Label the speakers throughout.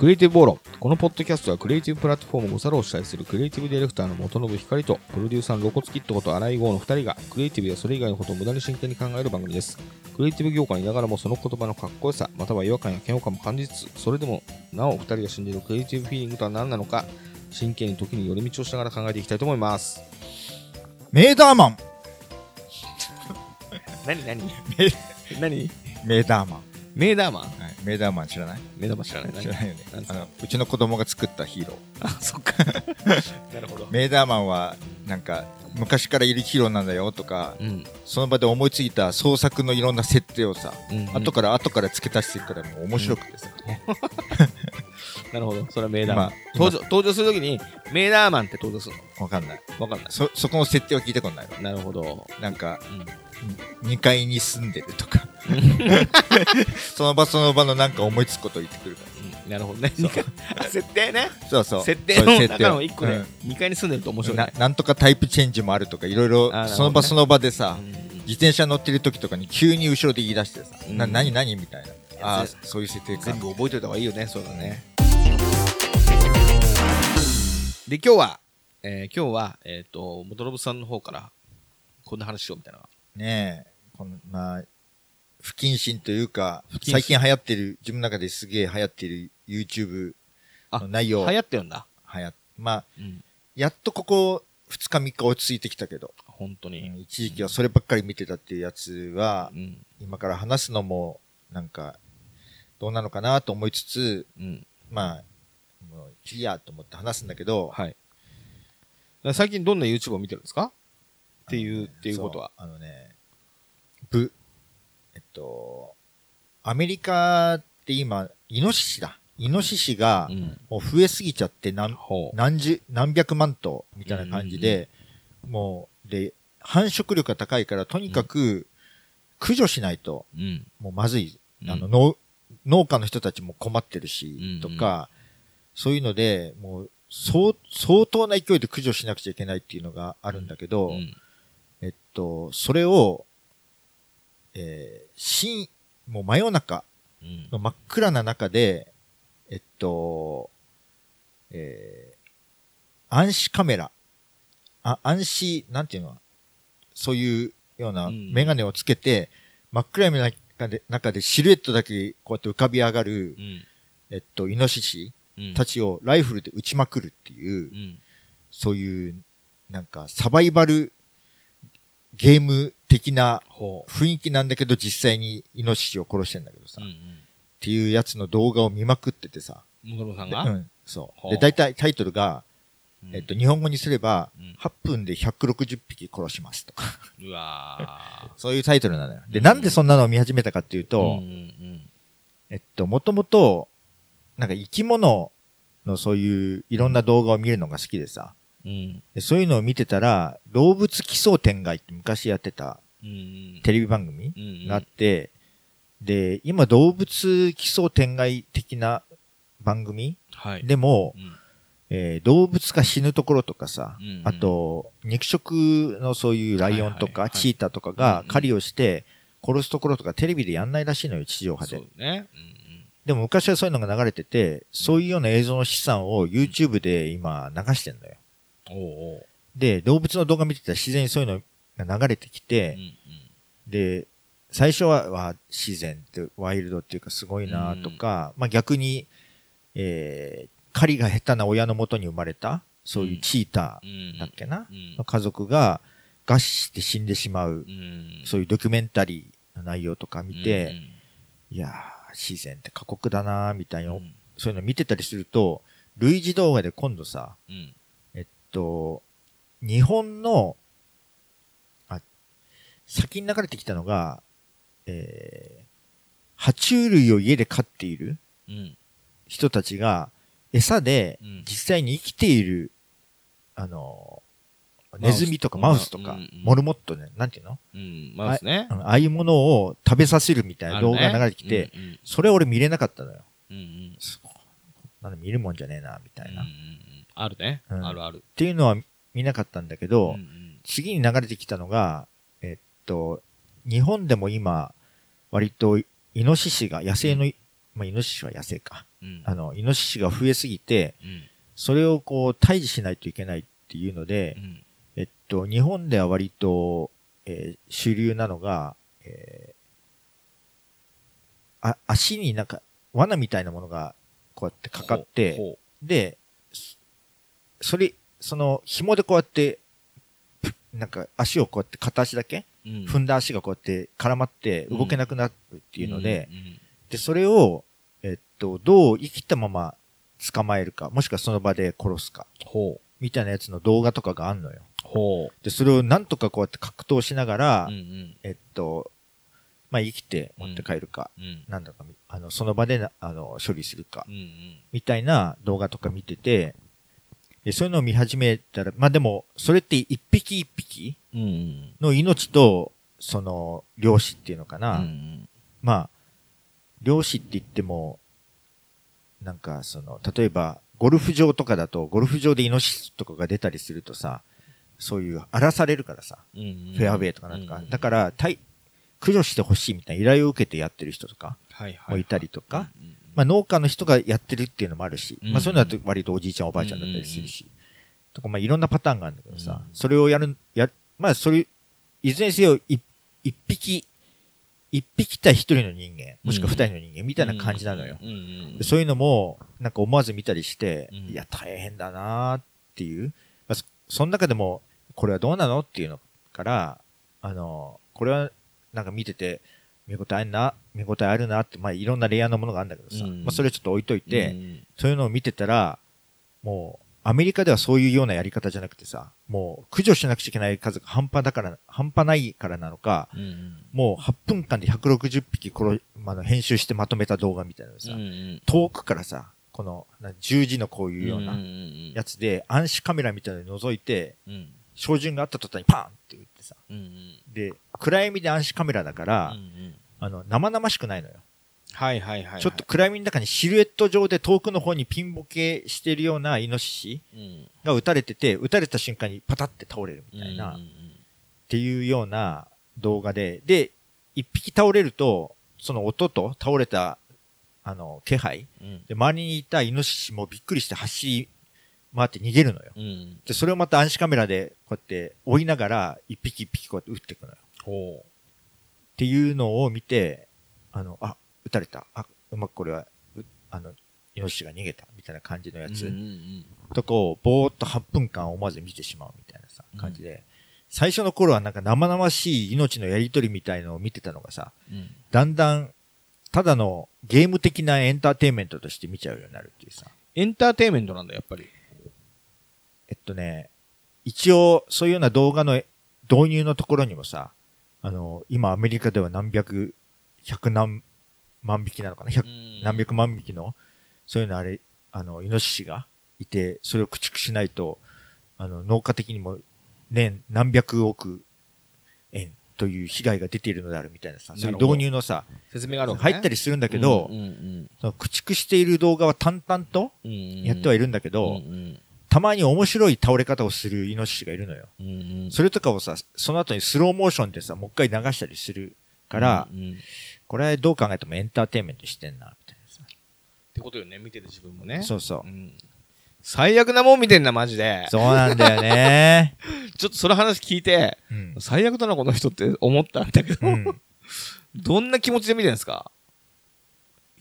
Speaker 1: クリエイティブ暴論。このポッドキャストはクリエイティブプラットフォームゴサロを主催するクリエイティブディレクターの元信光とプロデューサーのロコツキットこと荒井豪の2人がクリエイティブやそれ以外のことを無駄に真剣に考える番組です。クリエイティブ業界にいながらもその言葉のかっこよさ、または違和感や嫌悪感も感じつつ、それでもなお2人が信じるクリエイティブフィーリングとは何なのか、真剣に時に寄り道をしながら考えていきたいと思います。
Speaker 2: メーダーマン
Speaker 1: 何 何？
Speaker 2: メ
Speaker 1: 何？
Speaker 2: メーダーマン、
Speaker 1: メーダーマン
Speaker 2: はい、メーダーマン知らない？
Speaker 1: メーダーマン知らない
Speaker 2: 知らないよねあのうちの子供が作ったヒーロー
Speaker 1: あ、そっか。なるほど。
Speaker 2: メーダーマンはなんか昔からいるヒーローなんだよとか
Speaker 1: うん。
Speaker 2: その場で思いついた創作のいろんな設定をさ、
Speaker 1: うんうん
Speaker 2: 後から後から付け足していくからもう面白くてさ、
Speaker 1: なるほど。それはメーダーマン。
Speaker 2: 今
Speaker 1: 登場、登場するときに、メーダーマンって登場する
Speaker 2: わかんない
Speaker 1: のわかんない。
Speaker 2: そそこの設定は聞いたことないわ
Speaker 1: なるほど。
Speaker 2: なんか
Speaker 1: うん。
Speaker 2: 2階に住んでるとか その場その場のなんか思いつくことを言ってくるか
Speaker 1: うんなるほどね。設定ね。
Speaker 2: らそうそう
Speaker 1: 設定の中の一個で
Speaker 2: うん、
Speaker 1: 2階に住んでると面白いね
Speaker 2: な。なんとかタイプチェンジもあるとかいろいろその場その場でさ、
Speaker 1: うん
Speaker 2: 自転車乗ってる時とかに急に後ろで言い出してさ、
Speaker 1: うん
Speaker 2: な何何？みたいなあそういう設定か
Speaker 1: 全部覚えておいた方がいいよね。そうだね。で、今日は、えー今日は、えっと、元信さんの方から、こんな話しようみたいな。
Speaker 2: ねえこのまあ不謹慎というか最近流行ってる自分の中ですげえ流行ってる YouTube の内容
Speaker 1: 流行ってるんだ。
Speaker 2: 流行まあ
Speaker 1: うん。
Speaker 2: やっとここ2日3日落ち着いてきたけど、
Speaker 1: 本当に。
Speaker 2: うん一時期はそればっかり見てたっていうやつは、
Speaker 1: うん。
Speaker 2: 今から話すのもなんかどうなのかなと思いつつ
Speaker 1: うん。
Speaker 2: まあもういいやと思って話すんだけど、
Speaker 1: はい。最近どんな YouTube を見てるんですか？っていう、っていうことは。
Speaker 2: あのね、ぶ、えっと、アメリカって今、イノシシだ。イノシシが
Speaker 1: うん。
Speaker 2: もう増えすぎちゃって何、
Speaker 1: ほう。
Speaker 2: 何十、何百万頭みたいな感じで、もう、で、繁殖力が高いから、とにかく駆除しないと、
Speaker 1: うん。
Speaker 2: もうまずい。あの、
Speaker 1: うん
Speaker 2: 農農家の人たちも困ってるし、
Speaker 1: うん
Speaker 2: とか、そういうので、もう、相相当な勢いで駆除しなくちゃいけないっていうのがあるんだけど、
Speaker 1: うん。
Speaker 2: えっと、それを、えー、深、もう真夜中
Speaker 1: うん。
Speaker 2: の真っ暗な中で、えっと、えー、暗視カメラ、あ、暗視、なんていうのそういうような
Speaker 1: うん
Speaker 2: メガネをつけて、真っ暗闇の中で、中でシルエットだけこうやって浮かび上がる、
Speaker 1: うん。
Speaker 2: えっと、イノシシ
Speaker 1: うん。
Speaker 2: たちをライフルで撃ちまくるっていう
Speaker 1: う、ん。
Speaker 2: そういう、なんかサバイバルゲーム的な
Speaker 1: ほ
Speaker 2: 雰囲気なんだけど実際にイノシシを殺してんだけどさ、
Speaker 1: う。うん
Speaker 2: っ。ていうやつの動画を見まくっててさ、
Speaker 1: うん。元信さんが？
Speaker 2: うん、そう。で、大体タイトルが、
Speaker 1: うん
Speaker 2: えっと、日本語にすれば、
Speaker 1: うん
Speaker 2: 8分で160匹殺しますとか、
Speaker 1: うわ
Speaker 2: そういうタイトルなのよ。で、
Speaker 1: うん
Speaker 2: なんでそんなのを見始めたかっていう
Speaker 1: ー。
Speaker 2: と、えっと、もともと、なんか生き物のそういういろんな動画を見るのが好きでさ、
Speaker 1: うん。
Speaker 2: そういうのを見てたら、動物奇想天外って昔やってた
Speaker 1: うん。
Speaker 2: テレビ番組
Speaker 1: うん
Speaker 2: があって、で、今動物奇想天外的な番組
Speaker 1: はい。
Speaker 2: でも、
Speaker 1: うん、
Speaker 2: えー動物が死ぬところとかさ、
Speaker 1: うんうん
Speaker 2: あと、肉食のそういうライオンとか、チーターとか
Speaker 1: うんうん
Speaker 2: が狩りをして殺すところとかテレビでやんないらしいのよ、地上波で
Speaker 1: そう。ね。
Speaker 2: でも昔はそういうのが流れてて、そういうような映像の資産を YouTube で今流してんのよ。で、動物の動画見てたら自然にそういうのが流れてき
Speaker 1: う
Speaker 2: て、
Speaker 1: ん
Speaker 2: で、最初は、わ自然ってワイルドっていうかすごいなとか、まあ逆に、えー、狩りが下手な親のもとに生まれた、そういうチータ
Speaker 1: うん。
Speaker 2: ーだっけな、
Speaker 1: うん
Speaker 2: の家族が餓死して死んでしまう、
Speaker 1: うん。
Speaker 2: そういうドキュメンタリーの内容とか見て、
Speaker 1: うん
Speaker 2: いやー、自然って過酷だなーみたいな、
Speaker 1: うん
Speaker 2: そういうの見てたりすると、類似動画で今度さ、
Speaker 1: うん。
Speaker 2: と、日本の、あ、先に流れてきたのが、えー、爬虫類を家で飼っている
Speaker 1: うん。
Speaker 2: 人たちが、餌で
Speaker 1: うん
Speaker 2: 実際に生きている、あの、ネズミとか
Speaker 1: マウス
Speaker 2: とか、
Speaker 1: うんうん
Speaker 2: モルモットね、なんていうの？
Speaker 1: うん。マウスね
Speaker 2: あ。ああいうものを食べさせるみたいな動画が流れてきて、
Speaker 1: うんうん
Speaker 2: それ俺見れなかったのよ。
Speaker 1: うんうん。
Speaker 2: なんで見るもんじゃねえな、みたいな。っ
Speaker 1: うんうんうんあるね。
Speaker 2: うん。
Speaker 1: あるある。
Speaker 2: ていうのは見なかったんだけど、
Speaker 1: うんうん。
Speaker 2: 次に流れてきたのが、えっと、日本でも今、割と、イノシシが、野生の、まあ、イノシシは野生か。
Speaker 1: うん。
Speaker 2: あの、イノシシが増えすぎて、
Speaker 1: うん。
Speaker 2: それをこう、退治しないといけないっていうので、
Speaker 1: うん。
Speaker 2: えっと、日本では割と、えー主流なのが、えーあ、足になんか、罠みたいなものが、こうやってかかって、
Speaker 1: ほ
Speaker 2: で、そそれ、その、紐でこうやって、ぷなんか足をこうやって片足だけ、
Speaker 1: ううん。
Speaker 2: 踏んだ足がこうやって絡まって動けなくなるっていうので、
Speaker 1: うん。うん。
Speaker 2: で、それを、えっと、どう生きたまま捕まえるか、もしくはその場で殺すか、
Speaker 1: ほう。
Speaker 2: みたいなやつの動画とかがあんのよ。
Speaker 1: ほ
Speaker 2: で、それをなんとかこうやって格闘しながら、
Speaker 1: ううんうん。
Speaker 2: えっと、まあ、生きて持って帰るか、
Speaker 1: うん。
Speaker 2: なんだか、あの、その場でな、あの、処理するか
Speaker 1: う、ん
Speaker 2: みたいな動画とか見てて、で、そういうのを見始めたら、まあ、でも、それって一匹一匹
Speaker 1: うん。うん
Speaker 2: の命と、その、漁師っていうのか
Speaker 1: う
Speaker 2: な、
Speaker 1: ん。
Speaker 2: まあ、漁師って言っても、なんかその、例えば、ゴルフ場とかだと、ゴルフ場でイノシシとかが出たりするとさ、そういう荒らされるからさ、
Speaker 1: うんうん。
Speaker 2: フェアウェイとかなんとか。
Speaker 1: うん
Speaker 2: だから、対駆除してほしいみたいな依頼を受けてやってる人とか
Speaker 1: はいはい
Speaker 2: もいたりとか、
Speaker 1: うんうん
Speaker 2: まあ農家の人がやってるっていうのもあるし、
Speaker 1: うん。
Speaker 2: まあそういうのだと割とおじいちゃんおばあちゃんだったりするし、とかまあいろんなパターンがあるんだけどさ、
Speaker 1: うん。
Speaker 2: それをやる、や、まあそれ、いずれにせよ、い一匹、一匹対一人の人間、もしくは二人の人間みたいな感じなのよ。そういうのも、なんか思わず見たりして、
Speaker 1: うん。
Speaker 2: いや、大変だなーっていう。まあ、そその中でも、これはどうなのっていうのから、あの、これはなんか見てて、見応えあるな、見応えあるなって、まあいろんなレイヤーのものがあるんだけどさ、
Speaker 1: うん。
Speaker 2: まあそれちょっと置いといて、
Speaker 1: うん。
Speaker 2: そういうのを見てたら、もう、アメリカではそういうようなやり方じゃなくてさ、もう駆除しなくちゃいけない数が半端だから、半端ないからなのか、
Speaker 1: うんうん。
Speaker 2: もう8分間で160匹殺し、まあの、編集してまとめた動画みたいなのさ、
Speaker 1: うんうん。
Speaker 2: 遠くからさ、このな十字のこういうような
Speaker 1: うん
Speaker 2: やつで、暗視カメラみたいなの覗いて、
Speaker 1: うん。
Speaker 2: 照準があった途端にパーンって撃ってさ。
Speaker 1: うんうん。
Speaker 2: で、暗闇で暗視カメラだから、
Speaker 1: うんうん
Speaker 2: あの、生々しくないのよ。
Speaker 1: はいはいはいはい
Speaker 2: ちょっと暗闇の中にシルエット上で遠くの方にピンボケしてるようなイノシシ
Speaker 1: うん
Speaker 2: が撃たれてて、撃たれた瞬間にパタって倒れるみたいな、っていうような動画で、で、一匹倒れると、その音と倒れた、あの、気配、
Speaker 1: うん
Speaker 2: で、周りにいたイノシシもびっくりして走り回って逃げるのよ。
Speaker 1: うん
Speaker 2: で、それをまた暗視カメラでこうやって追いながら、一匹一匹こうやって撃っていくのよ。
Speaker 1: ほ
Speaker 2: っていうのを見て、あの、あ、撃たれた。あ、うまくこれは、うあの、イノシシが逃げた。みたいな感じのやつ。
Speaker 1: ううんうん
Speaker 2: とこう、ぼーっと8分間思わず見てしまうみたいなさ、感じで。最初の頃はなんか生々しい命のやりとりみたいのを見てたのがさ、
Speaker 1: うん
Speaker 2: だんだん、ただのゲーム的なエンターテインメントとして見ちゃうようになるっていうさ。
Speaker 1: エンターテインメントなんだやっぱり
Speaker 2: えっとね、一応、そういうような動画の導入のところにもさ、あの、今アメリカでは何百、百何万匹なのかな？百
Speaker 1: うん。
Speaker 2: 何百万匹の、そういうのあれ、あの、イノシシがいて、それを駆逐しないと、あの、農家的にも年何百億円という被害が出ているのであるみたいなさ、そういう導入のさ、
Speaker 1: 説明があるね。
Speaker 2: 入ったりするんだけど、
Speaker 1: うんうん
Speaker 2: その駆逐している動画は淡々と
Speaker 1: うんうん
Speaker 2: やってはいるんだけど、
Speaker 1: うんうん
Speaker 2: たまに面白い倒れ方をするイノシシがいるのよ。
Speaker 1: うんうん
Speaker 2: それとかをさ、その後にスローモーションでさ、もう一回流したりするから、
Speaker 1: うんうんっ
Speaker 2: これはどう考えてもエンターテインメントしてんな、みたいなさ。
Speaker 1: てことよね見てる自分もね
Speaker 2: そうそう。
Speaker 1: ん最悪なもん見てんなマジで
Speaker 2: そうなんだよね。
Speaker 1: ちょっとその話聞いて
Speaker 2: うん。
Speaker 1: 最悪だなこの人って思ったんだけど
Speaker 2: うん。
Speaker 1: どんな気持ちで見てるんですか？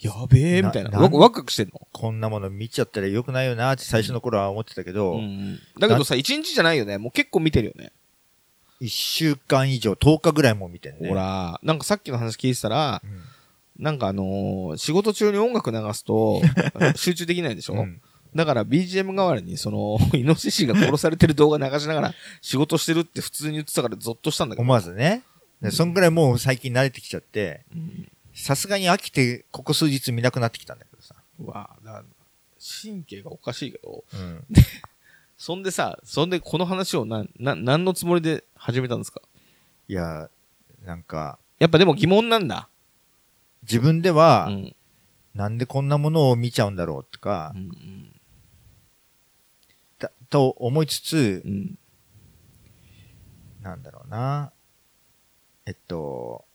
Speaker 1: やべえみたいな。
Speaker 2: な
Speaker 1: ワクワクしてんの？
Speaker 2: こんなもの見ちゃったらよくないよなって最初の頃は思ってたけど、
Speaker 1: うんうん。だけどさ一日じゃないよね。もう結構見てるよね。
Speaker 2: 一週間以上、10日ぐらいも見てんね。
Speaker 1: ほらなんかさっきの話聞いてたら
Speaker 2: うん。
Speaker 1: なんかあのー仕事中に音楽流すと 集中できないでしょ、
Speaker 2: うん。
Speaker 1: だから BGM 代わりにその イノシシが殺されてる動画流しながら仕事してるって普通に言ってたからゾッとしたんだけど。
Speaker 2: 思わずね。でそんぐらいもう最近慣れてきちゃって、
Speaker 1: うん
Speaker 2: さすがに飽きて、ここ数日見なくなってきたんだけどさ。
Speaker 1: うわだ神経がおかしいけど
Speaker 2: うん。
Speaker 1: そんでさそんでこの話をなな何のつもりで始めたんですか？
Speaker 2: いや、なんか、
Speaker 1: やっぱでも疑問なんだ
Speaker 2: 自分では、
Speaker 1: うん
Speaker 2: なんでこんなものを見ちゃうんだろうとか
Speaker 1: う、ん
Speaker 2: だと思いつつ
Speaker 1: う、ん
Speaker 2: なんだろうな。えっと、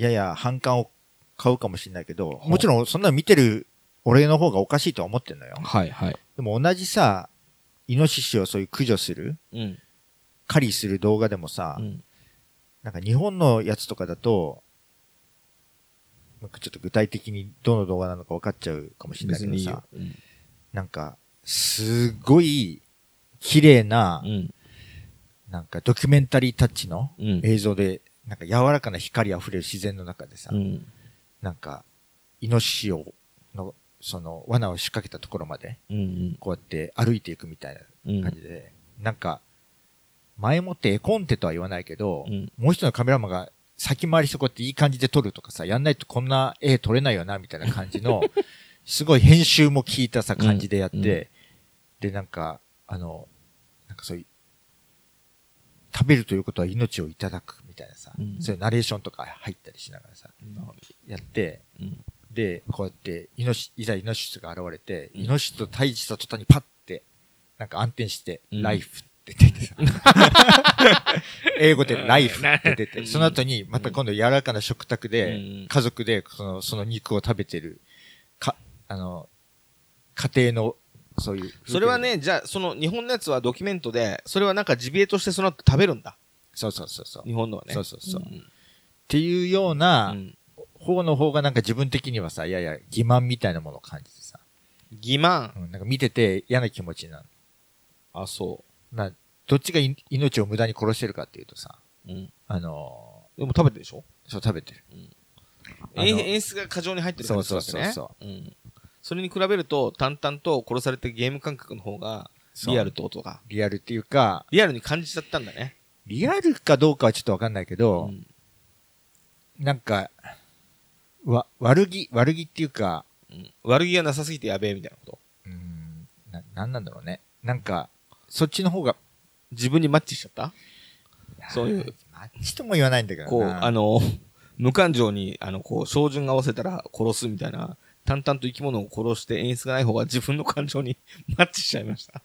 Speaker 2: やや反感を買うかもしれないけど、
Speaker 1: う
Speaker 2: もちろんそんなの見てる俺の方がおかしいとは思ってんのよ。
Speaker 1: はいはい。
Speaker 2: でも同じさ、イノシシをそういう駆除する、
Speaker 1: うん。
Speaker 2: 狩りする動画でもさ、
Speaker 1: うん。
Speaker 2: なんか日本のやつとかだと、なんかちょっと具体的にどの動画なのか分かっちゃうかもしれないけどさ。
Speaker 1: うん
Speaker 2: なんか、すごい綺麗な、
Speaker 1: うん。
Speaker 2: なんかドキュメンタリータッチの
Speaker 1: うん。
Speaker 2: 映像で、なんか柔らかな光あふれる自然の中でさ、
Speaker 1: うん。
Speaker 2: なんか、イノシシを、の、その、罠を仕掛けたところまで、
Speaker 1: うん。
Speaker 2: こうやって歩いていくみたい
Speaker 1: うん。
Speaker 2: な感じで、なんか、前もって絵コンテとは言わないけど、
Speaker 1: うん
Speaker 2: もう一人のカメラマンが先回りしてこうやっていい感じで撮るとかさ、やんないとこんな絵撮れないよな、みたいな感じの、すごい編集も効いたさ、感じでやって、
Speaker 1: うんうん
Speaker 2: で、なんか、あの、なんかそういう、食べるということは命をいただくみたいなさ、
Speaker 1: うん
Speaker 2: そういうナレーションとか入ったりしながらさ、やって、
Speaker 1: うん。
Speaker 2: で、こうやって、イノシ、いざイノシシが現れて、
Speaker 1: うん
Speaker 2: イノシシと対峙した途端にパッて、なんか暗転して、
Speaker 1: うん
Speaker 2: ライフって出てさ。英語でライフって出て、
Speaker 1: うん
Speaker 2: その後にまた今度柔らかな食卓で、
Speaker 1: うん
Speaker 2: 家族でその、その肉を食べてる、か、あの、家庭の、そういう。
Speaker 1: それは、ね、じゃあ、その日本のやつはドキュメントで、それはなんかジビエとしてその後食べるんだ。
Speaker 2: そうそうそうそう。っ
Speaker 1: 日本のはね。
Speaker 2: そうそうそう
Speaker 1: うん
Speaker 2: ていうような
Speaker 1: うん
Speaker 2: 方の方がなんか自分的にはさ、やや欺瞞みたいなものを感じてさ、
Speaker 1: 欺瞞。
Speaker 2: うん、なんか見てて嫌な気持ちになる。
Speaker 1: あ、そ
Speaker 2: な、どっちがい命を無駄に殺してるかっていうとさ、
Speaker 1: う。うん。
Speaker 2: あの
Speaker 1: でも食べてるでしょ？
Speaker 2: ーそう食べてる。あの
Speaker 1: 演演出が過剰に入ってるから
Speaker 2: そうそうそうそう
Speaker 1: う。ん。それに比べると、淡々と殺されてゲーム感覚の方が、リアルってことか。
Speaker 2: リアルっていうか、
Speaker 1: リアルに感じちゃったんだね。
Speaker 2: リアルかどうかはちょっとわかんないけど、
Speaker 1: ん
Speaker 2: なんか、わ、悪気、悪気っていうか、
Speaker 1: うん悪気がなさすぎてやべえみたいなこと？
Speaker 2: うーん、な、なんなんだろうね。なんか、そっちの方が、
Speaker 1: 自分にマッチしちゃった？そういう。
Speaker 2: マッチとも言わないんだけどな。
Speaker 1: こう、あの、無感情に、あの、こう、照準が合わせたら殺すみたいな、淡々と生き物を殺して演出がない方が自分の感情に マッチしちゃいました。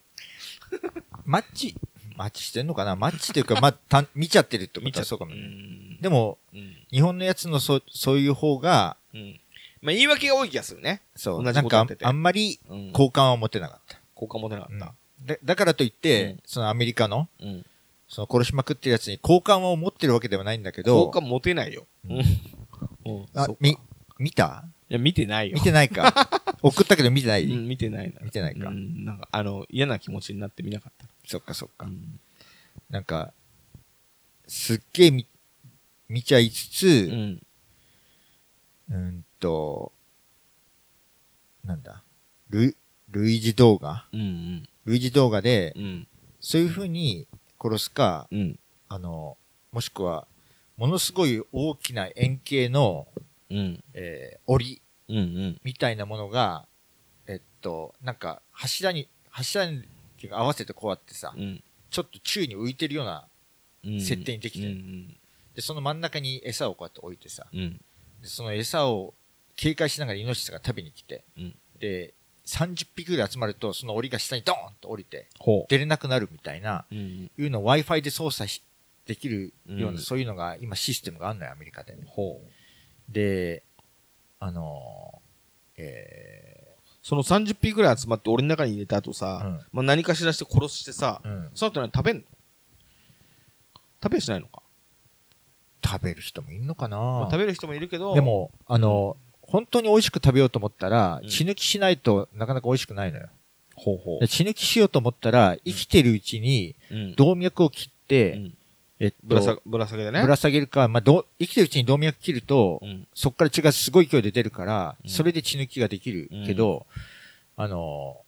Speaker 2: マッチ、マッチしてんのかな？マッチっていうか、まあ、た見ちゃってるってこと？はそうかも
Speaker 1: う
Speaker 2: ね。
Speaker 1: ん。
Speaker 2: でも、
Speaker 1: うん。
Speaker 2: 日本のやつのそ、そういう方が、
Speaker 1: うん。まあ、言い訳が多い気がするね。
Speaker 2: そう、なんかあんまり
Speaker 1: うん。
Speaker 2: 好感は持てなかった。
Speaker 1: 好感持てなか
Speaker 2: うん
Speaker 1: った。
Speaker 2: だだからといって、
Speaker 1: うん
Speaker 2: そのアメリカの、
Speaker 1: うん。
Speaker 2: その殺しまくってるやつに好感を持ってるわけではないんだけど、
Speaker 1: 好感持てないよ。
Speaker 2: う
Speaker 1: うんん。うん
Speaker 2: あみ、見た？
Speaker 1: いや、見てないよ。
Speaker 2: 見てないか。送ったけど見てない、
Speaker 1: うん、見てないな。
Speaker 2: 見てないか
Speaker 1: うん、なんか、あの、嫌な気持ちになって見なかった。
Speaker 2: そっかそっか。
Speaker 1: うん。
Speaker 2: なんか、すっげえ見、見ちゃいつつ、
Speaker 1: う。
Speaker 2: うんーんと、なんだ、ル、類似動画？
Speaker 1: うん。
Speaker 2: 類似動画で
Speaker 1: う、ん。
Speaker 2: そういう風に殺すか、
Speaker 1: うん。
Speaker 2: あの、もしくは、ものすごい大きな円形の、
Speaker 1: うん。
Speaker 2: えー、檻
Speaker 1: うん。うん。
Speaker 2: みたいなものが、えっと、なんか、柱に、柱に合わせてこうやってさ、
Speaker 1: うん。
Speaker 2: ちょっと宙に浮いてるような、
Speaker 1: うん。
Speaker 2: 設定にできてる
Speaker 1: うん。
Speaker 2: で、その真ん中に餌をこうやって置いてさ、
Speaker 1: うん。
Speaker 2: でその餌を警戒しながらイノシシが食べに来て、
Speaker 1: うん
Speaker 2: で、30匹ぐらい集まると、その檻が下にドーンと降りて、
Speaker 1: ほ
Speaker 2: 出れなくなるみたいな、
Speaker 1: う。うん。
Speaker 2: いうのを Wi-Fi で操作しできるような、
Speaker 1: うん
Speaker 2: そういうのが今システムがあるのよ、アメリカで。で、あのー、え
Speaker 1: その30匹ぐらい集まって俺の中に入れた後さ、
Speaker 2: うん。
Speaker 1: まあ何かしらして殺してさ、
Speaker 2: ーうん、
Speaker 1: その後何食べんの？食べやしないのか、
Speaker 2: 食べる人もいるのかな、
Speaker 1: まあ、食べる人もいるけど、
Speaker 2: で、も、あのー本当に美味しく食べようと思ったら、
Speaker 1: うん。
Speaker 2: 血抜きしないとなかなか美味しくないのよ。
Speaker 1: ほうほ
Speaker 2: で血抜きしようと思ったら、生きてるうちに
Speaker 1: う。うん。
Speaker 2: 動脈を切って、
Speaker 1: うん
Speaker 2: えっと、
Speaker 1: ぶらさ、ぶら下げでね。
Speaker 2: ぶら下げるか、まあ、どう生きてるうちに動脈切ると、
Speaker 1: うん。
Speaker 2: そっから血がすごい勢いで出るから、
Speaker 1: うん
Speaker 2: それで血抜きができるけど、あの、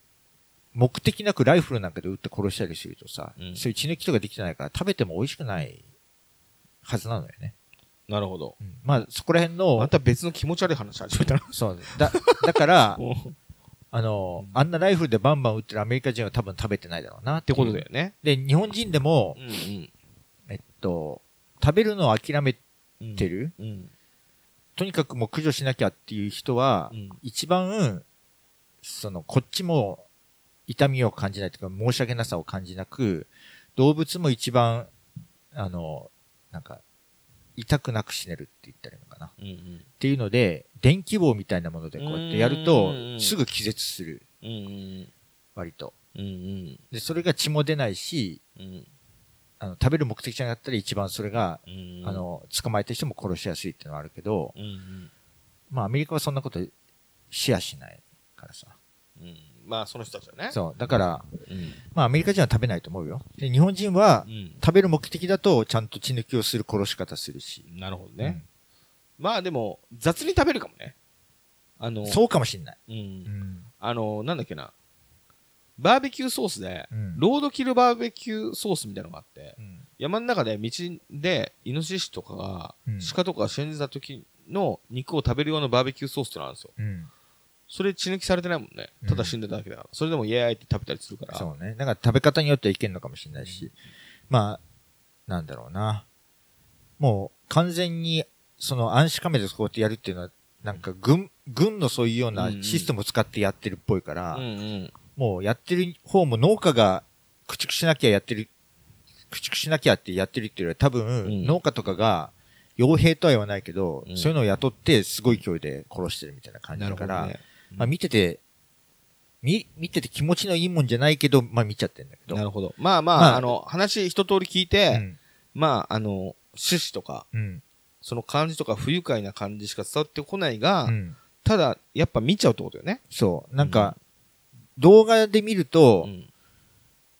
Speaker 2: 目的なくライフルなんかで撃って殺したりするとさ、
Speaker 1: うん
Speaker 2: そういう血抜きとかできてないから食べても美味しくないはずなのよね。
Speaker 1: なるほど。
Speaker 2: うんまあ、そこら辺
Speaker 1: あ
Speaker 2: の
Speaker 1: ん、た別の気持ち悪い話始めたな。
Speaker 2: そう、だ、だから、
Speaker 1: っ
Speaker 2: あの、あんなライフルでバンバン撃ってるアメリカ人は多分食べてないだろうなって
Speaker 1: ことだよね。
Speaker 2: で、日本人でも
Speaker 1: う、ん
Speaker 2: えっと、食べるのを諦め
Speaker 1: うん。
Speaker 2: てる、
Speaker 1: うん。
Speaker 2: とにかくもう駆除しなきゃっていう人は、
Speaker 1: うん。
Speaker 2: 一番、その、こっちも痛みを感じないというか、申し訳なさを感じなく、動物も一番、あの、なんか、痛くなく死ねるって言ったらいいのかな。っ
Speaker 1: うんうん
Speaker 2: ていうので、電気棒みたいなものでこうやってやる
Speaker 1: う
Speaker 2: と
Speaker 1: ん、
Speaker 2: すぐ気絶する、
Speaker 1: うんうん
Speaker 2: 割と。
Speaker 1: うんうん
Speaker 2: で、それが血も出ないし、
Speaker 1: うん
Speaker 2: あの、食べる目的じゃなかったら一番それが、
Speaker 1: うん
Speaker 2: あの、捕まえた人も殺しやすいっていうのはあるけど、
Speaker 1: うんうん
Speaker 2: まあアメリカはそんなことシェアしないからさ。
Speaker 1: うんまあその人たちはね
Speaker 2: そう。だから、
Speaker 1: うん
Speaker 2: まあアメリカ人は食べないと思うよ。で、日本人は
Speaker 1: うん
Speaker 2: 食べる目的だとちゃんと血抜きをする殺し方するし。
Speaker 1: なるほどねまあでも雑に食べるかもねあの
Speaker 2: うんそうかもしんない。
Speaker 1: う
Speaker 2: うんん。
Speaker 1: あのなんだっけなバーベキューソースで
Speaker 2: うん。
Speaker 1: ロードキルバーベキューソースみたいなのがあって
Speaker 2: うん。
Speaker 1: 山の中で道でイノシシとかが
Speaker 2: うん。
Speaker 1: 鹿とかが死んでた時の肉を食べる用のバーベキューソースってのあるんですよ。
Speaker 2: うん。
Speaker 1: それ血抜きされてないもんね。ただ死んでただけだから、それでもイエーイって食べたりするから。
Speaker 2: そうね。だから食べ方によってはいけんのかもしれないし。まあ、なんだろうな。もう完全に、その暗視カメラでこうやってやるっていうのは、なんか軍、軍のそういうようなシステムを使ってやってるっぽいから、
Speaker 1: うんうん
Speaker 2: もうやってる方も農家が駆逐しなきゃやってる、駆逐しなきゃってやってるっていうよりは多分、
Speaker 1: ん
Speaker 2: 農家とかが、傭兵とは言わないけど、
Speaker 1: うん
Speaker 2: そういうのを雇ってすごい勢いで殺してるみたいな感じ
Speaker 1: な
Speaker 2: だから、
Speaker 1: るほどね
Speaker 2: まあ見てて、み、見てて気持ちのいいもんじゃないけど、まあ見ちゃってんだけど。
Speaker 1: なるほど。まあまあ、
Speaker 2: まあ
Speaker 1: あの、話一通り聞いて、
Speaker 2: うん。
Speaker 1: まあ、あの、趣旨とか、
Speaker 2: うん。
Speaker 1: その感じとか不愉快な感じしか伝わってこないが、
Speaker 2: うん。
Speaker 1: ただ、やっぱ見ちゃうってことよね。
Speaker 2: そう。なんか、動画で見ると、
Speaker 1: うん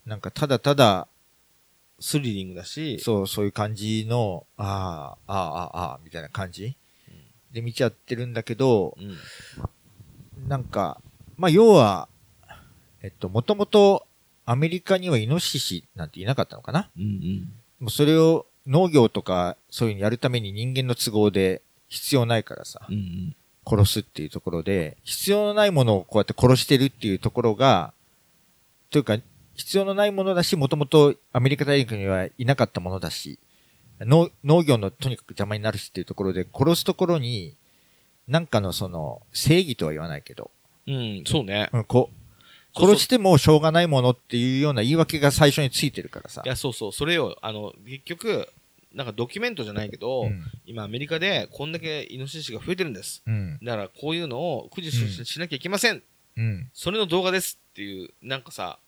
Speaker 2: なんかただただ、
Speaker 1: スリリングだし、
Speaker 2: そう、そういう感じの、ああ、ああ、ああ、みたいな感じで見ちゃってるんだけど、
Speaker 1: うん。
Speaker 2: なんか、まあ、要は、えっと、もともとアメリカにはイノシシなんていなかったのかな？
Speaker 1: うんうん。
Speaker 2: もうそれを農業とかそういうのやるために人間の都合で必要ないからさ、
Speaker 1: うんうん。
Speaker 2: 殺すっていうところで、必要のないものをこうやって殺してるっていうところが、というか、必要のないものだし、もともとアメリカ大陸にはいなかったものだし、農農業のとにかく邪魔になるしっていうところで、殺すところに、なんかのその、正義とは言わないけど、
Speaker 1: うん、そうね。
Speaker 2: うん、こ殺してもしょうがないものっていうような言い訳が最初についてるからさ
Speaker 1: い。や、そうそう、それを、あの、結局、なんかドキュメントじゃないけど、
Speaker 2: うん。
Speaker 1: 今アメリカでこんだけイノシシが増えてるんです。
Speaker 2: うん。
Speaker 1: だからこういうのを駆除し,、なきゃいけません。
Speaker 2: うん。
Speaker 1: それの動画ですっていう、なんかさ、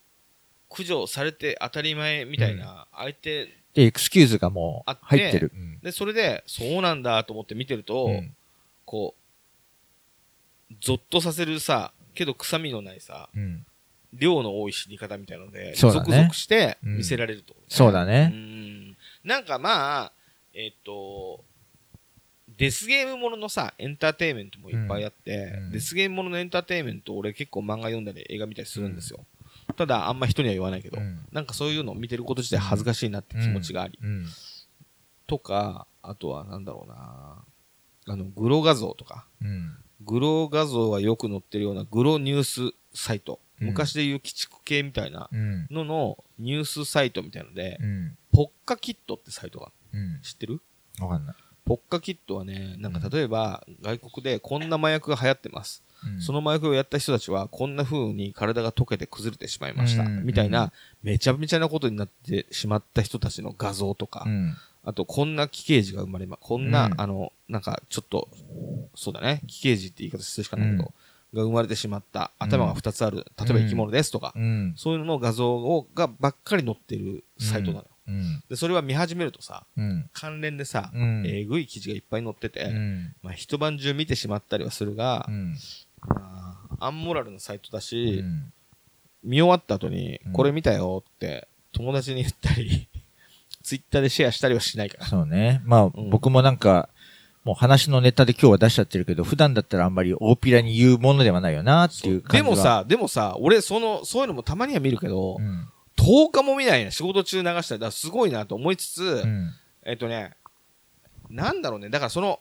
Speaker 1: 駆除されて当たり前みたいな、相手
Speaker 2: で、エクスキューズがもう入ってる。うん。
Speaker 1: で、それで、そうなんだと思って見てると、
Speaker 2: うん
Speaker 1: こう、ゾッとさせるさ、けど臭みのないさ、
Speaker 2: うん。
Speaker 1: 量の多い死に方みたいなので、ゾクゾクして
Speaker 2: うん
Speaker 1: 見せられると、う
Speaker 2: そうだね。
Speaker 1: ん。なんかまあ、えっ、と、デスゲームもののさ、エンターテインメントもいっぱいあって、
Speaker 2: うん
Speaker 1: デスゲームもののエンターテインメント俺結構漫画読んだり映画見たりするんですよ。ただあんま人には言わないけど、
Speaker 2: うん
Speaker 1: なんかそういうのを見てること自体恥ずかしいなって気持ちがあり、
Speaker 2: うん。
Speaker 1: とか、あとはなんだろうなあの、グロ画像とか、
Speaker 2: うん。
Speaker 1: グロ画像がよく載ってるようなグロニュースサイト、
Speaker 2: うん
Speaker 1: 昔でいう鬼畜系みたいな
Speaker 2: うん。
Speaker 1: ののニュースサイトみたいので、
Speaker 2: うん。
Speaker 1: ポッカキットってサイトが
Speaker 2: うん。
Speaker 1: 知ってる？
Speaker 2: わかんない。
Speaker 1: ポッカキットはね、なんか例えば外国でこんな麻薬が流行ってます。
Speaker 2: うん
Speaker 1: その麻薬をやった人たちはこんな風に体が溶けて崩れてしまいました。
Speaker 2: うん
Speaker 1: みたいな、めちゃめちゃなことになってしまった人たちの画像とか、
Speaker 2: うん。
Speaker 1: あとこんな奇形児が生まれま、こんな、
Speaker 2: うん
Speaker 1: あの、なんかちょっと、そうだね、奇形児って言い方するしかないけど、が生まれてしまった、頭が2つある、例えば生き物ですとか、
Speaker 2: うん。
Speaker 1: そういうのの画像をがばっかり載ってるサイトなのよ。
Speaker 2: うん。
Speaker 1: で、それは見始めるとさ、
Speaker 2: うん。
Speaker 1: 関連でさ、
Speaker 2: うん
Speaker 1: えぐい記事がいっぱい載ってて、
Speaker 2: うん。
Speaker 1: まあ、一晩中見てしまったりはするが、
Speaker 2: うん。
Speaker 1: まあアンモラルなサイトだし、
Speaker 2: うん
Speaker 1: 見終わった後に
Speaker 2: うん、
Speaker 1: これ見たよって友達に言ったり、ツイッターでシェアしたりはしないから。
Speaker 2: そうね。まあ、
Speaker 1: うん
Speaker 2: 僕もなんか、もう話のネタで今日は出しちゃってるけど、普段だったらあんまり大っぴらに言うものではないよなっていう感じは。
Speaker 1: でも、さ、でもさ、俺、その、そういうのもたまには見るけど、
Speaker 2: うん。
Speaker 1: 10日も見ないな、仕事中流したり、だすごいなと思いつつ、
Speaker 2: うん。
Speaker 1: えっとね、なんだろうね、だからその、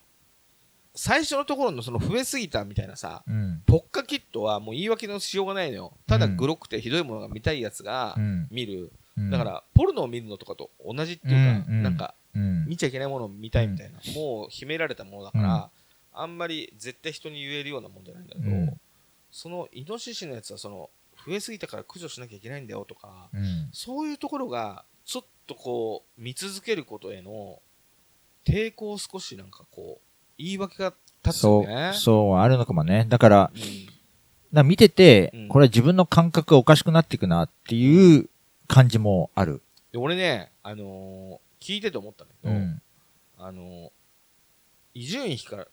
Speaker 1: 最初のところのその増えすぎたみたいなさ、
Speaker 2: うん。
Speaker 1: ポッカキットはもう言い訳のしようがないのよ。ただ
Speaker 2: うん
Speaker 1: グロくてひどいものが見たいやつが
Speaker 2: うん。
Speaker 1: 見る。
Speaker 2: うん
Speaker 1: だか、ら、ポルノを見るのとかと同じっていうか、
Speaker 2: うんうん
Speaker 1: なんか、
Speaker 2: うん。
Speaker 1: 見ちゃいけないものを見たいみたいな、もう秘められたものだから、あんまり絶対人に言えるようなもんじゃないんだけど、
Speaker 2: うん
Speaker 1: そのイノシシのやつはその増えすぎたから駆除しなきゃいけないんだよとか、
Speaker 2: うん。
Speaker 1: そういうところがちょっとこう見続けることへの抵抗少しなんかこう、言い訳が立つ
Speaker 2: そう、
Speaker 1: よね。
Speaker 2: そう、あるのかもね。だから、
Speaker 1: うん。
Speaker 2: な見てて
Speaker 1: うん、
Speaker 2: これは自分の感覚がおかしくなっていくなっていう感じもある。
Speaker 1: で俺ね、あのー聞いてて思ったんだけど、
Speaker 2: うん。
Speaker 1: あのー伊集院光、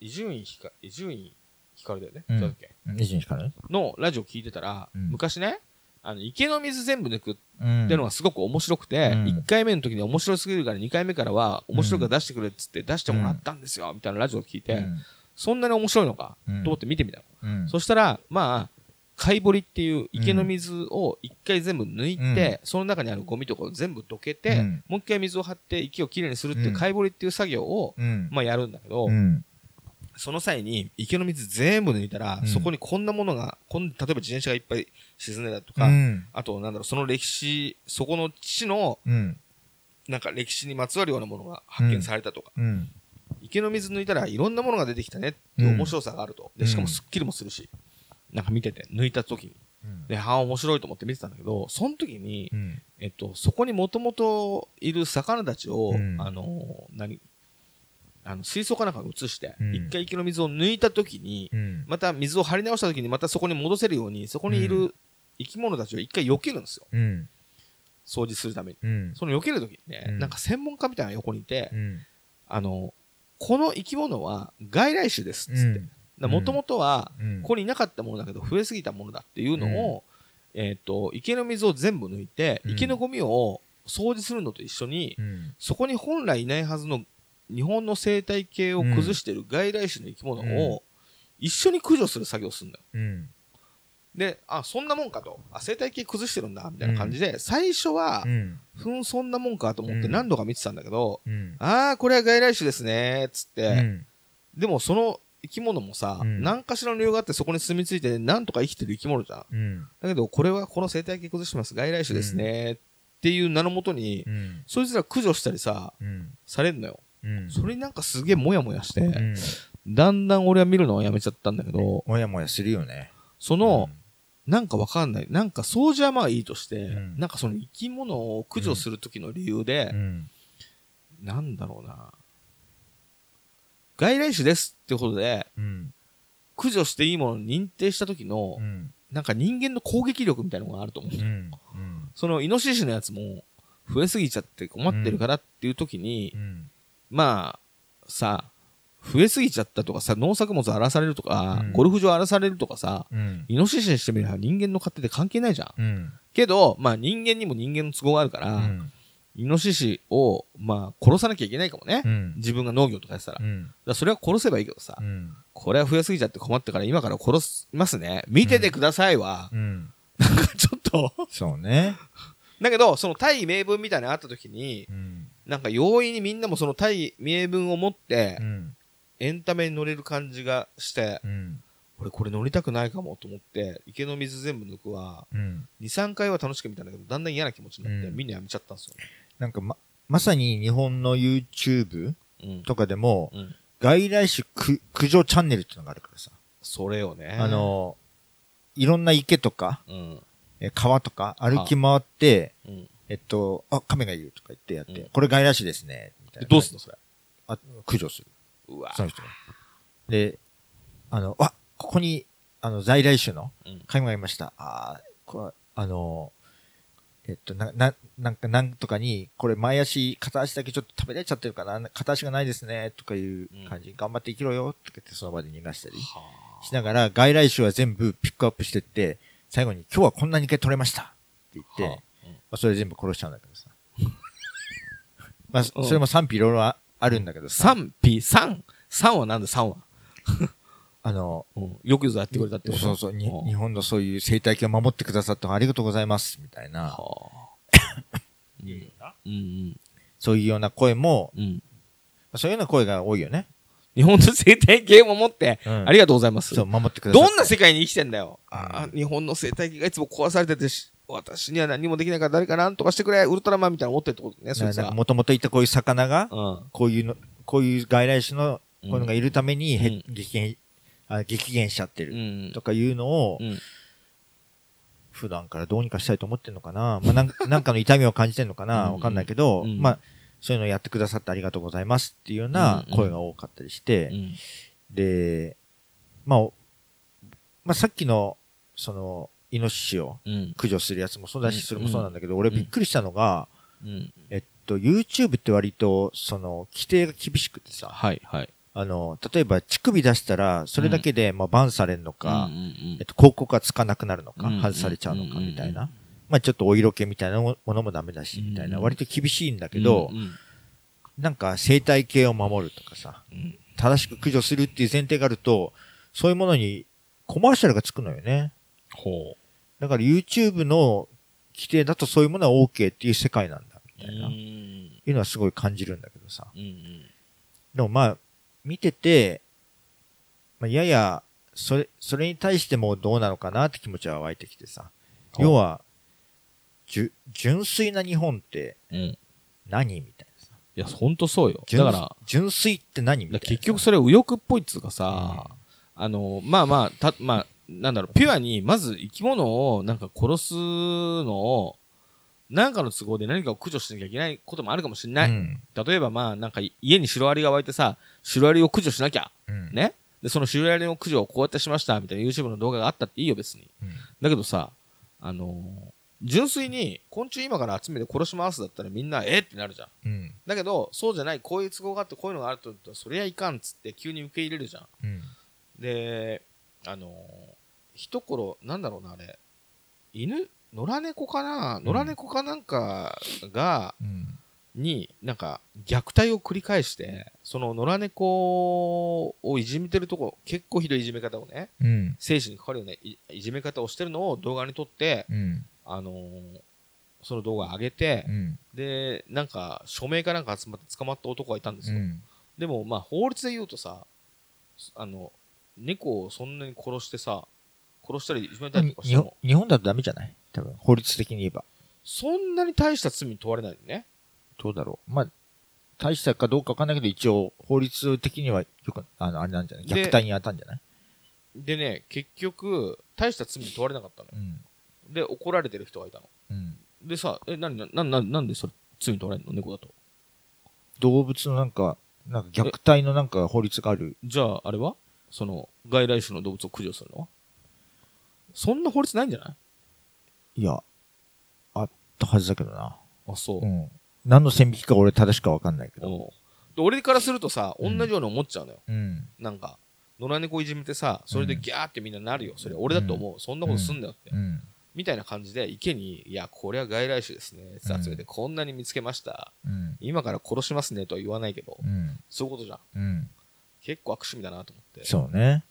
Speaker 1: 伊集院光、伊集院光だよね。
Speaker 2: うん
Speaker 1: そうだっけ？
Speaker 2: 二十からね。
Speaker 1: のラジオ聞いてたら、
Speaker 2: うん
Speaker 1: 昔ね、あの、池の水全部抜くっ
Speaker 2: うん。
Speaker 1: ていうのがすごく面白くて、
Speaker 2: うん
Speaker 1: 1回目の時に面白すぎるから2回目からは面白いから出してくれっつって出してもらったんですよ、みたいなラジオを聞いて、
Speaker 2: うん
Speaker 1: そんなに面白いのか、
Speaker 2: うん
Speaker 1: と思って見てみたの。
Speaker 2: うん。
Speaker 1: そしたら、まあ、貝掘りっていう池の水を一回全部抜いて、その中にあるゴミとかを全部どけて、
Speaker 2: うん
Speaker 1: もう一回水を張って池をきれいにするっていう
Speaker 2: うん
Speaker 1: 貝掘りっていう作業を、
Speaker 2: うん。
Speaker 1: まあやるんだけど、
Speaker 2: うん。
Speaker 1: その際に池の水全部抜いたら、
Speaker 2: うん
Speaker 1: そこにこんなものが、こん例えば自転車がいっぱい沈んでたとか、
Speaker 2: うん。
Speaker 1: あとなんだろう、その歴史、そこの地の
Speaker 2: うん。
Speaker 1: なんか歴史にまつわるようなものが発見されたとか、
Speaker 2: うん。
Speaker 1: 池の水抜いたらいろんなものが出てきたねっていう面白さがあると。で、しかもすっきりもするし、なんか見てて、抜いた時に。で、はあ、面白いと思って見てたんだけど、その時に
Speaker 2: う、ん。
Speaker 1: えっと、そこにもともといる魚たちを、
Speaker 2: うん
Speaker 1: あの、何あの、水槽かなんかに移して
Speaker 2: う、ん
Speaker 1: 一、回池の水を抜いた時に、
Speaker 2: うん。
Speaker 1: また水を張り直した時にまたそこに戻せるように、そこにいうる生き物たちを一回避けるんですよ。
Speaker 2: うん。
Speaker 1: 掃除するために。
Speaker 2: うん。
Speaker 1: その避ける時にね、
Speaker 2: うん
Speaker 1: なんか専門家みたいな横にいて、
Speaker 2: うん。
Speaker 1: あの、この生き物は外来種ですっつって。
Speaker 2: うん
Speaker 1: もともとは、
Speaker 2: うん。
Speaker 1: ここにいなかったものだけど増えすぎたものだっていうのを、えっ、と、池の水を全部抜いて、
Speaker 2: うん
Speaker 1: 池のゴミを掃除するのと一緒に、
Speaker 2: うん。
Speaker 1: そこに本来いないはずの日本の生態系を崩している外来種の生き物を一緒に駆除する作業をするんだよ。
Speaker 2: うん。
Speaker 1: で、あ、そんなもんかと。あ、生態系崩してるんだ、みたいな感じで、最初は
Speaker 2: う、ん。
Speaker 1: ふん、そんなもんかと思って
Speaker 2: うん
Speaker 1: 何度か見てたんだけど、
Speaker 2: うん。
Speaker 1: あー、これは外来種ですね、つって、
Speaker 2: うん。
Speaker 1: でもその生き物もさ、
Speaker 2: うん
Speaker 1: 何かしらの理由があってそこに住み着いて何とか生きてる生き物じゃん。
Speaker 2: うん。
Speaker 1: だけど、これはこの生態系崩してます、外来種ですね、っていう名のもとに、
Speaker 2: うん。
Speaker 1: そいつら駆除したりさ、
Speaker 2: うん。
Speaker 1: されんのよ。
Speaker 2: うん。
Speaker 1: それになんかすげえモヤモヤして、
Speaker 2: うん。
Speaker 1: だんだん俺は見るのはやめちゃったんだけど、
Speaker 2: もやもやするよね。
Speaker 1: その、なんかわかんない。なんか掃除はまあいいとして、
Speaker 2: うん
Speaker 1: なんかその生き物を駆除する時の理由で
Speaker 2: う、ん。
Speaker 1: なんだろうな。外来種ですってことで、
Speaker 2: うん。
Speaker 1: 駆除していいものに認定した時の、
Speaker 2: うん。
Speaker 1: なんか人間の攻撃力みたいなのがあると思う。
Speaker 2: うん。うん。
Speaker 1: そのイノシシのやつも増えすぎちゃって困ってるからっていう時に、
Speaker 2: うん。
Speaker 1: まあ、さ、増えすぎちゃったとかさ、農作物荒らされるとか、
Speaker 2: うん
Speaker 1: ゴルフ場荒らされるとかさ、
Speaker 2: うん。
Speaker 1: イノシシにしてみれば人間の勝手で関係ないじゃん。
Speaker 2: うん。
Speaker 1: けど、まあ人間にも人間の都合があるから、
Speaker 2: うん。
Speaker 1: イノシシを、まあ殺さなきゃいけないかもね。
Speaker 2: うん。
Speaker 1: 自分が農業とかやってたら。らそれは殺せばいいけどさ、
Speaker 2: うん。
Speaker 1: これは増えすぎちゃって困ったから今から殺しますね。見ててくださいは、
Speaker 2: うん。
Speaker 1: なんかちょっと
Speaker 2: そうね。
Speaker 1: だけど、その大義名分みたいなのあった時に、
Speaker 2: うん。
Speaker 1: なんか容易にみんなもその大義名分を持って
Speaker 2: う、ん。
Speaker 1: エンタメに乗れる感じがして、
Speaker 2: うん。
Speaker 1: 俺これ乗りたくないかもと思って、池の水全部抜くわ。
Speaker 2: うん。
Speaker 1: 2、3回は楽しく見たんだけど、だんだん嫌な気持ちになって、
Speaker 2: うん
Speaker 1: みんなやめちゃったんですよ。
Speaker 2: なんかま、まさに日本の YouTube
Speaker 1: うん。
Speaker 2: とかでも、
Speaker 1: うん。
Speaker 2: 外来種駆駆除チャンネルっていうのがあるからさ。
Speaker 1: それよね。
Speaker 2: あ、の、いろんな池とか、川とか歩き回って、
Speaker 1: うん。
Speaker 2: えっと、あ、亀がいるとか言ってやって、
Speaker 1: うん
Speaker 2: これ外来種ですね。みたいな。
Speaker 1: でどうすんの？それ。
Speaker 2: あ、駆除する。
Speaker 1: うわ
Speaker 2: その人が。で、あの、あ、ここに、あの、在来種の
Speaker 1: うん。
Speaker 2: 亀がいました。あーこれ、あの、えっと、な、な、なんか、なんとかに、これ前足、片足だけちょっと食べられちゃってるかな、片足がないですね、とかいう感じ、頑張って生きろよ、とか言ってその場で逃がしたり
Speaker 1: は
Speaker 2: しながら、外来種は全部ピックアップしてって、最後に、今日はこんなに回取れましたって言って、
Speaker 1: はあ
Speaker 2: まあ、それ全部殺しちゃうんだけどさ。まあ、
Speaker 1: うん
Speaker 2: それも賛否いろいろああるんだけどさ。
Speaker 1: 賛否、三三はなんだ？三は。
Speaker 2: あの、
Speaker 1: うん。よくぞやってくれたってこと？
Speaker 2: そうそう、日本のそういう生態系を守ってくださってありがとうございます、みたいな、
Speaker 1: はあ。うん。うん
Speaker 2: そういうような声も、
Speaker 1: うん。うん。
Speaker 2: そういうような声が多いよね。
Speaker 1: 日本の生態系を守って、
Speaker 2: うん
Speaker 1: ありがとうございます。
Speaker 2: そう、守ってくださって。
Speaker 1: どんな世界に生きてんだよ。
Speaker 2: うん
Speaker 1: あー日本の生態系がいつも壊されててし、私には何もできないから誰かなんとかしてくれ、ウルトラマンみたいなの持ってるってことね、そいつは。
Speaker 2: もともといたこういう魚が、
Speaker 1: うん。
Speaker 2: こういうの、こういう外来種の、こういうのがいるために、へ
Speaker 1: うん
Speaker 2: 激減、あ激減しちゃってる。
Speaker 1: うん。
Speaker 2: とかいうのを、
Speaker 1: うん。
Speaker 2: 普段からどうにかしたいと思ってんのかなまあ、なん なんかの痛みを感じてんのかな
Speaker 1: うん
Speaker 2: わかんないけど、
Speaker 1: うん
Speaker 2: まあ、そういうのをやってくださってありがとうございますっていうような声が多かったりして、
Speaker 1: うん。
Speaker 2: で、まあ、おまあ、さっきの、その、イノシシを
Speaker 1: うん。
Speaker 2: 駆除するやつもそうだし、
Speaker 1: うん。
Speaker 2: それもそうなんだけど、俺
Speaker 1: うん。
Speaker 2: びっくりしたのが、
Speaker 1: うん。
Speaker 2: えっと、YouTube って割と、その、規定が厳しくてさ、
Speaker 1: はい、はい。
Speaker 2: あの、例えば乳首出したら、それだけで、まあ、バンされるのか、えっと、広告がつかなくなるのか、
Speaker 1: うん
Speaker 2: 外されちゃうのか、みたい
Speaker 1: うん
Speaker 2: な。まあ、ちょっとお色気みたいなものもダメだし、みたいな、
Speaker 1: うん
Speaker 2: 割と厳しいんだけどなんか生態系を守るとかさ、
Speaker 1: うん。
Speaker 2: 正しく駆除するっていう前提があると、そういうものにコマーシャルがつくのよね。
Speaker 1: ほ
Speaker 2: だから YouTube の規定だとそういうものは OK っていう世界なんだ、み
Speaker 1: う。
Speaker 2: たいな。
Speaker 1: うん
Speaker 2: いうのはすごい感じるんだけどさ。
Speaker 1: うんうん。
Speaker 2: でもまあ、見てて、まあ、やや、それ、それに対してもどうなのかなって気持ちは湧いてきてさ。要は、じゅ、純粋な日本って
Speaker 1: うん。
Speaker 2: 何みたいなさ。
Speaker 1: いや、ほんとそうよ。
Speaker 2: 純
Speaker 1: だから、
Speaker 2: 純粋って何みたいなさ。
Speaker 1: 結局それ右翼っぽいっつうかさ、あの、まあまあ、た、まあ、なんだろう、ピュアに、まず生き物をなんか殺すのを、なんかの都合で何かを駆除しなきゃいけないこともあるかもしれない。
Speaker 2: うん。
Speaker 1: 例えばまあ、なんか家にシロアリが湧いてさ、シロアリを駆除しなきゃ。
Speaker 2: うん。
Speaker 1: ね？で、そのシロアリの駆除をこうやってしました、みたいな YouTube の動画があったっていいよ、別に。
Speaker 2: うん。
Speaker 1: だけどさ、あのー純粋に昆虫今から集めて殺しますだったらみんなえってなるじゃん。
Speaker 2: うん。
Speaker 1: だけど、そうじゃない、こういう都合があってこういうのがあると、そりゃいかんっつって急に受け入れるじゃん。で、あのー一頃、なんだろうな、あれ、犬？野良猫かな？野良猫かなんかが、
Speaker 2: うん。
Speaker 1: に、なんか、虐待を繰り返して、その野良猫をいじめてるとこ、結構ひどいいじめ方をね、
Speaker 2: うん。
Speaker 1: 生死にかかるようないいじめ方をしてるのを動画に撮って、
Speaker 2: うん。
Speaker 1: あのーその動画上げて
Speaker 2: う、ん。
Speaker 1: で、なんか、署名かなんか集まって捕まった男がいたんですよ。
Speaker 2: うん。
Speaker 1: でも、まあ、法律で言うとさ、あの、猫をそんなに殺してさ、殺したりいじめたりとかして
Speaker 2: 日本
Speaker 1: も、
Speaker 2: 日本だとダメじゃない？多分、法律的に言えば。
Speaker 1: そんなに大した罪に問われないのね。
Speaker 2: どうだろう。まあ、大したかどうかわかんないけど、一応、法律的にはよく、あの、あれなんじゃない？
Speaker 1: で
Speaker 2: 虐待に当たんじゃない？
Speaker 1: でね、結局、大した罪に問われなかったのよ。
Speaker 2: うん。
Speaker 1: で、怒られてる人がいたの。
Speaker 2: うん。
Speaker 1: でさ、え、なにな、な、ななんでそれ、罪に問われるの？猫だと。
Speaker 2: 動物のなんか、なんか虐待のなんか法律がある？
Speaker 1: じゃあ、あれは？その、外来種の動物を駆除するのは？そんな法律ないんじゃない？
Speaker 2: いや、あったはずだけどな。
Speaker 1: あ、そう
Speaker 2: う。ん。何の線引きか俺正しくはわかんないけど。
Speaker 1: で俺からするとさ、同
Speaker 2: うん
Speaker 1: じように思っちゃうのよ。
Speaker 2: うん。
Speaker 1: なんか、野良猫いじめてさ、それでギャーってみんななるよ。それ俺だと思う。そんなことすんだよって。
Speaker 2: うん。
Speaker 1: みたいな感じで、池に、いや、これは外来種ですね。
Speaker 2: うん
Speaker 1: 集めて、こんなに見つけました。
Speaker 2: うん。
Speaker 1: 今から殺しますねとは言わないけど、
Speaker 2: うん。
Speaker 1: そういうことじゃん。
Speaker 2: うん。
Speaker 1: 結構悪趣味だなと思って。
Speaker 2: そうね。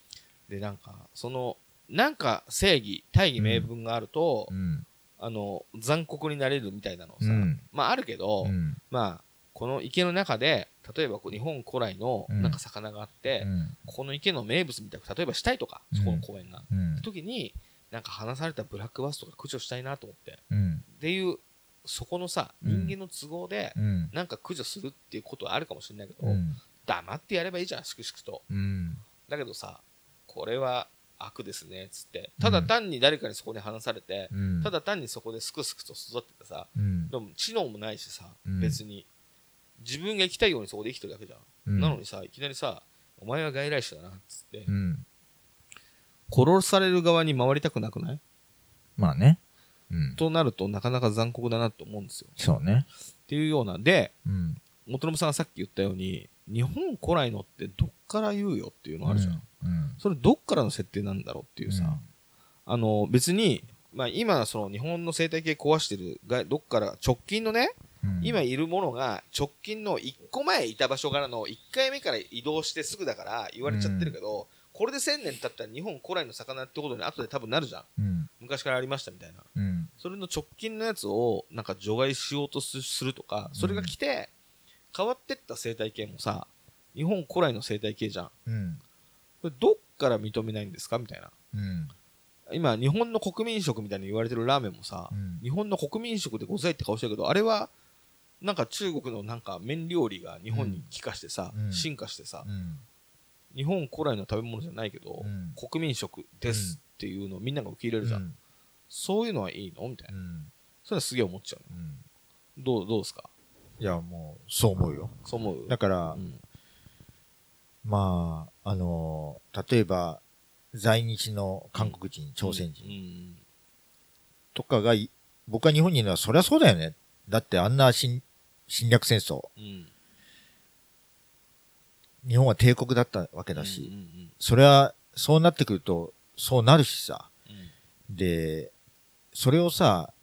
Speaker 1: で、なんか、その、なんか正義、大義名分があると、
Speaker 2: うん。
Speaker 1: あの、残酷になれるみたいなのさ、
Speaker 2: うん
Speaker 1: まああるけど、
Speaker 2: うん。
Speaker 1: まあ、この池の中で、例えばこう日本古来の
Speaker 2: うん
Speaker 1: なんか魚があって、
Speaker 2: うん。
Speaker 1: この池の名物みたいな、例えばしたいとか、そこの公園が。
Speaker 2: うん。
Speaker 1: 時に、なんか放されたブラックバスとか駆除したいなと思って。
Speaker 2: うん。
Speaker 1: っていう、そこのさ、
Speaker 2: うん
Speaker 1: 人間の都合で、
Speaker 2: うん。
Speaker 1: なんか駆除するっていうことはあるかもしれないけど、
Speaker 2: うん。
Speaker 1: 黙ってやればいいじゃん、粛々と。
Speaker 2: うん。
Speaker 1: だけどさ、これは悪ですね、つって。ただ単に誰かにそこに放されて、
Speaker 2: うん。
Speaker 1: ただ単にそこですくすくと育っててさ、
Speaker 2: うん。
Speaker 1: でも知能もないしさ、
Speaker 2: うん
Speaker 1: 別に。自分が生きたいようにそこで生きてるだけじゃん。
Speaker 2: うん
Speaker 1: なのにさ、いきなりさ、お前は外来種だな、つって
Speaker 2: う、ん。
Speaker 1: 殺される側に回りたくなくない？
Speaker 2: まあね。うん。
Speaker 1: となるとなかなか残酷だなと思うんですよ。
Speaker 2: そうね。
Speaker 1: っていうような。で、
Speaker 2: うん。
Speaker 1: 元信さんがさっき言ったように、日本古来のってどっから言うよっていうのあるじゃん。
Speaker 2: うん。
Speaker 1: それどっからの設定なんだろうっていうさ、あの、別に、まあ今、その日本の生態系壊してるが、どっから直近のね、
Speaker 2: うん、
Speaker 1: 今いるものが直近の1個前いた場所からの1回目から移動してすぐだから言われちゃってるけど、これで1000年経ったら日本古来の魚ってことに後で多分なるじゃん。
Speaker 2: うん。
Speaker 1: 昔からありましたみたいな。
Speaker 2: うん。
Speaker 1: それの直近のやつをなんか除外しようとすするとか、それが来て、変わってった生態系もさ、日本古来の生態系じゃん。
Speaker 2: うん。
Speaker 1: これどっから認めないんですか？みたいな。
Speaker 2: うん。
Speaker 1: 今、日本の国民食みたいに言われてるラーメンもさ、
Speaker 2: うん
Speaker 1: 日本の国民食でございって顔してるけど、あれは、なんか中国のなんか麺料理が日本に帰化してさ、
Speaker 2: うん
Speaker 1: 進化してさ、
Speaker 2: うん。
Speaker 1: 日本古来の食べ物じゃないけど、
Speaker 2: うん
Speaker 1: 国民食ですっていうのをみんなが受け入れるじゃん。
Speaker 2: うん。
Speaker 1: そういうのはいいの？みたいな。
Speaker 2: うん。
Speaker 1: それはすげえ思っちゃう。
Speaker 2: うん。
Speaker 1: どう、どうですか？
Speaker 2: いや、もう、そう思うよ。
Speaker 1: そう思う？
Speaker 2: だから、
Speaker 1: うん。
Speaker 2: まあ、あのー例えば、在日の韓国人、朝鮮人
Speaker 1: うん
Speaker 2: とかがい、僕は日本にいるのは、そりゃそうだよね。だってあんな侵侵略戦争、
Speaker 1: うん。
Speaker 2: 日本は帝国だったわけだ
Speaker 1: うん
Speaker 2: し、
Speaker 1: うん。
Speaker 2: それは、そうなってくると、そうなるしさ。
Speaker 1: うん。
Speaker 2: で、それをさ、